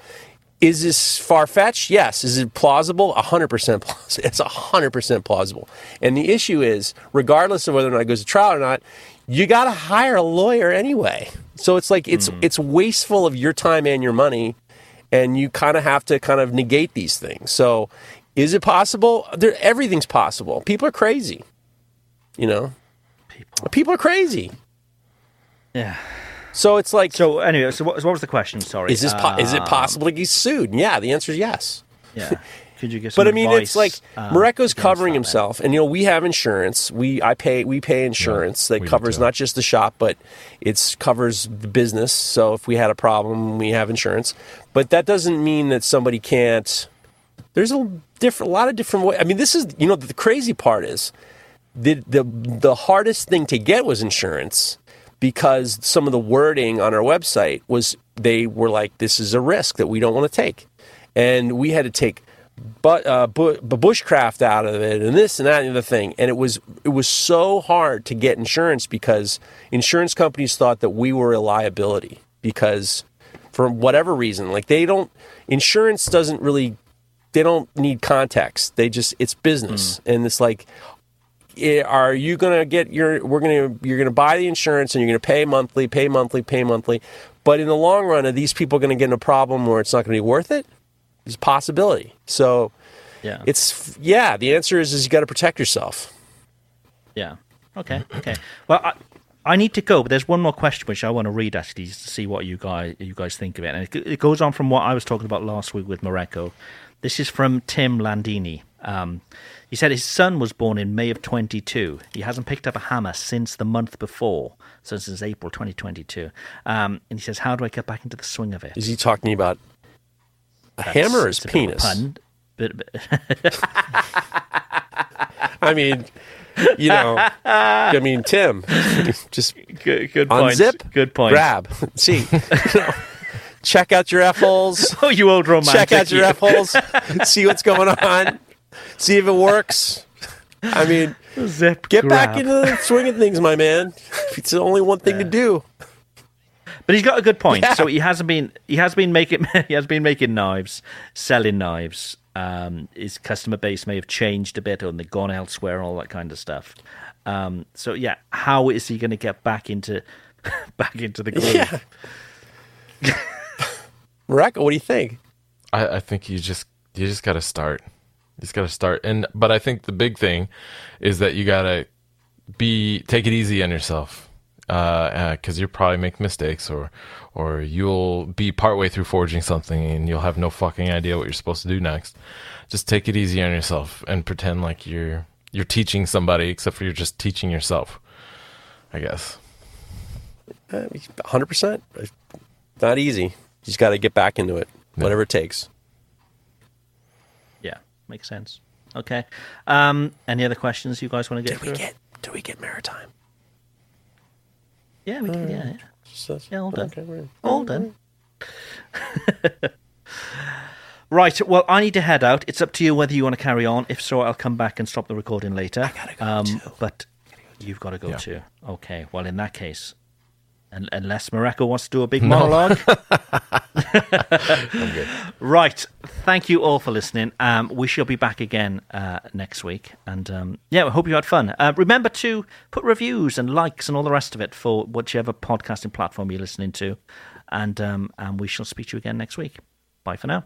is this far fetched? Yes. Is it plausible? hundred percent plausible. It's hundred percent plausible. And the issue is, regardless of whether or not it goes to trial or not, you got to hire a lawyer anyway. So it's like it's it's wasteful of your time and your money, and you kind of have to kind of negate these things. So, is it possible? There, everything's possible. People are crazy. You know, people, people are crazy. yeah. So it's like, So anyway, so what, so what was the question? Sorry. is this po- is it Um, possible to get sued? Yeah, the answer is yes. Yeah. Could you some But I mean, it's like um, Mareko's covering himself, and you know we have insurance. We I pay we pay insurance that covers not just the shop, but it covers the business. So if we had a problem, we have insurance. But that doesn't mean that somebody can't. There's a different, a lot of different ways. I mean, this is you know the crazy part is the the the hardest thing to get was insurance because some of the wording on our website was they were like this is a risk that we don't want to take and we had to take but uh, bu- bu- bushcraft out of it and this and that and the other thing. And it was it was so hard to get insurance because insurance companies thought that we were a liability because for whatever reason like they don't insurance doesn't really they don't need context. They just it's business. And it's like eh, are you going to get your we're going to you're going to buy the insurance and you're going to pay monthly pay monthly pay monthly. But in the long run are these people going to get in a problem where it's not going to be worth it there's a possibility so Yeah. it's yeah the answer is is you got to protect yourself Yeah. Okay. Okay. Well, I, I need to go, but there's one more question which I want to read actually to see what you guys you guys think of it, and it, it goes on from what I was talking about last week with Mareko. This is from Tim Landini. Um, he said his son was born in May of 22. He hasn't picked up a hammer since the month before, so since April 2022. Um, and he says, "How do I get back into the swing of it?" is he talking about That's- hammer or his bit of a penis pun, but, but i mean you know i mean tim just good, good point. unzip Good point. grab see check out your f holes Oh, you old romantic! check out your. F holes, see what's going on, see if it works. I mean, Zip get back into the swing of things, my man. It's the only one thing to do. But he's got a good point. Yeah. So he hasn't been he has been making he has been making knives, selling knives. Um, his customer base may have changed a bit, and they've gone elsewhere, and all that kind of stuff. Um, so yeah, how is he going to get back into back into the groove? Yeah. Mareko, what do you think? I, I think you just you just got to start. You just got to start. And but I think the big thing is that you got to be take it easy on yourself Uh, uh, because you'll probably make mistakes or or you'll be partway through forging something and you'll have no fucking idea what you're supposed to do next. Just take it easy on yourself and pretend like you're you're teaching somebody, except for you're just teaching yourself. I guess. Uh, hundred percent. Not easy. You just got to get back into it, whatever it takes. Yeah, makes sense. Okay. Um, any other questions you guys want to get Did we through? get? Did we get maritime? Yeah, we can. Yeah, yeah. Just- Yeah, all done. okay, we're- All done. right. Well, I need to head out. It's up to you whether you want to carry on. If so, I'll come back and stop the recording later. I gotta go um, too. But you've got to go Yeah. too. Okay. Well, in that case, Unless Mareko wants to do a big monologue. Right. Thank you all for listening. Um, we shall be back again uh, next week. And um, yeah, I hope you had fun. Uh, remember to put reviews and likes and all the rest of it for whichever podcasting platform you're listening to. And, um, and we shall speak to you again next week. Bye for now.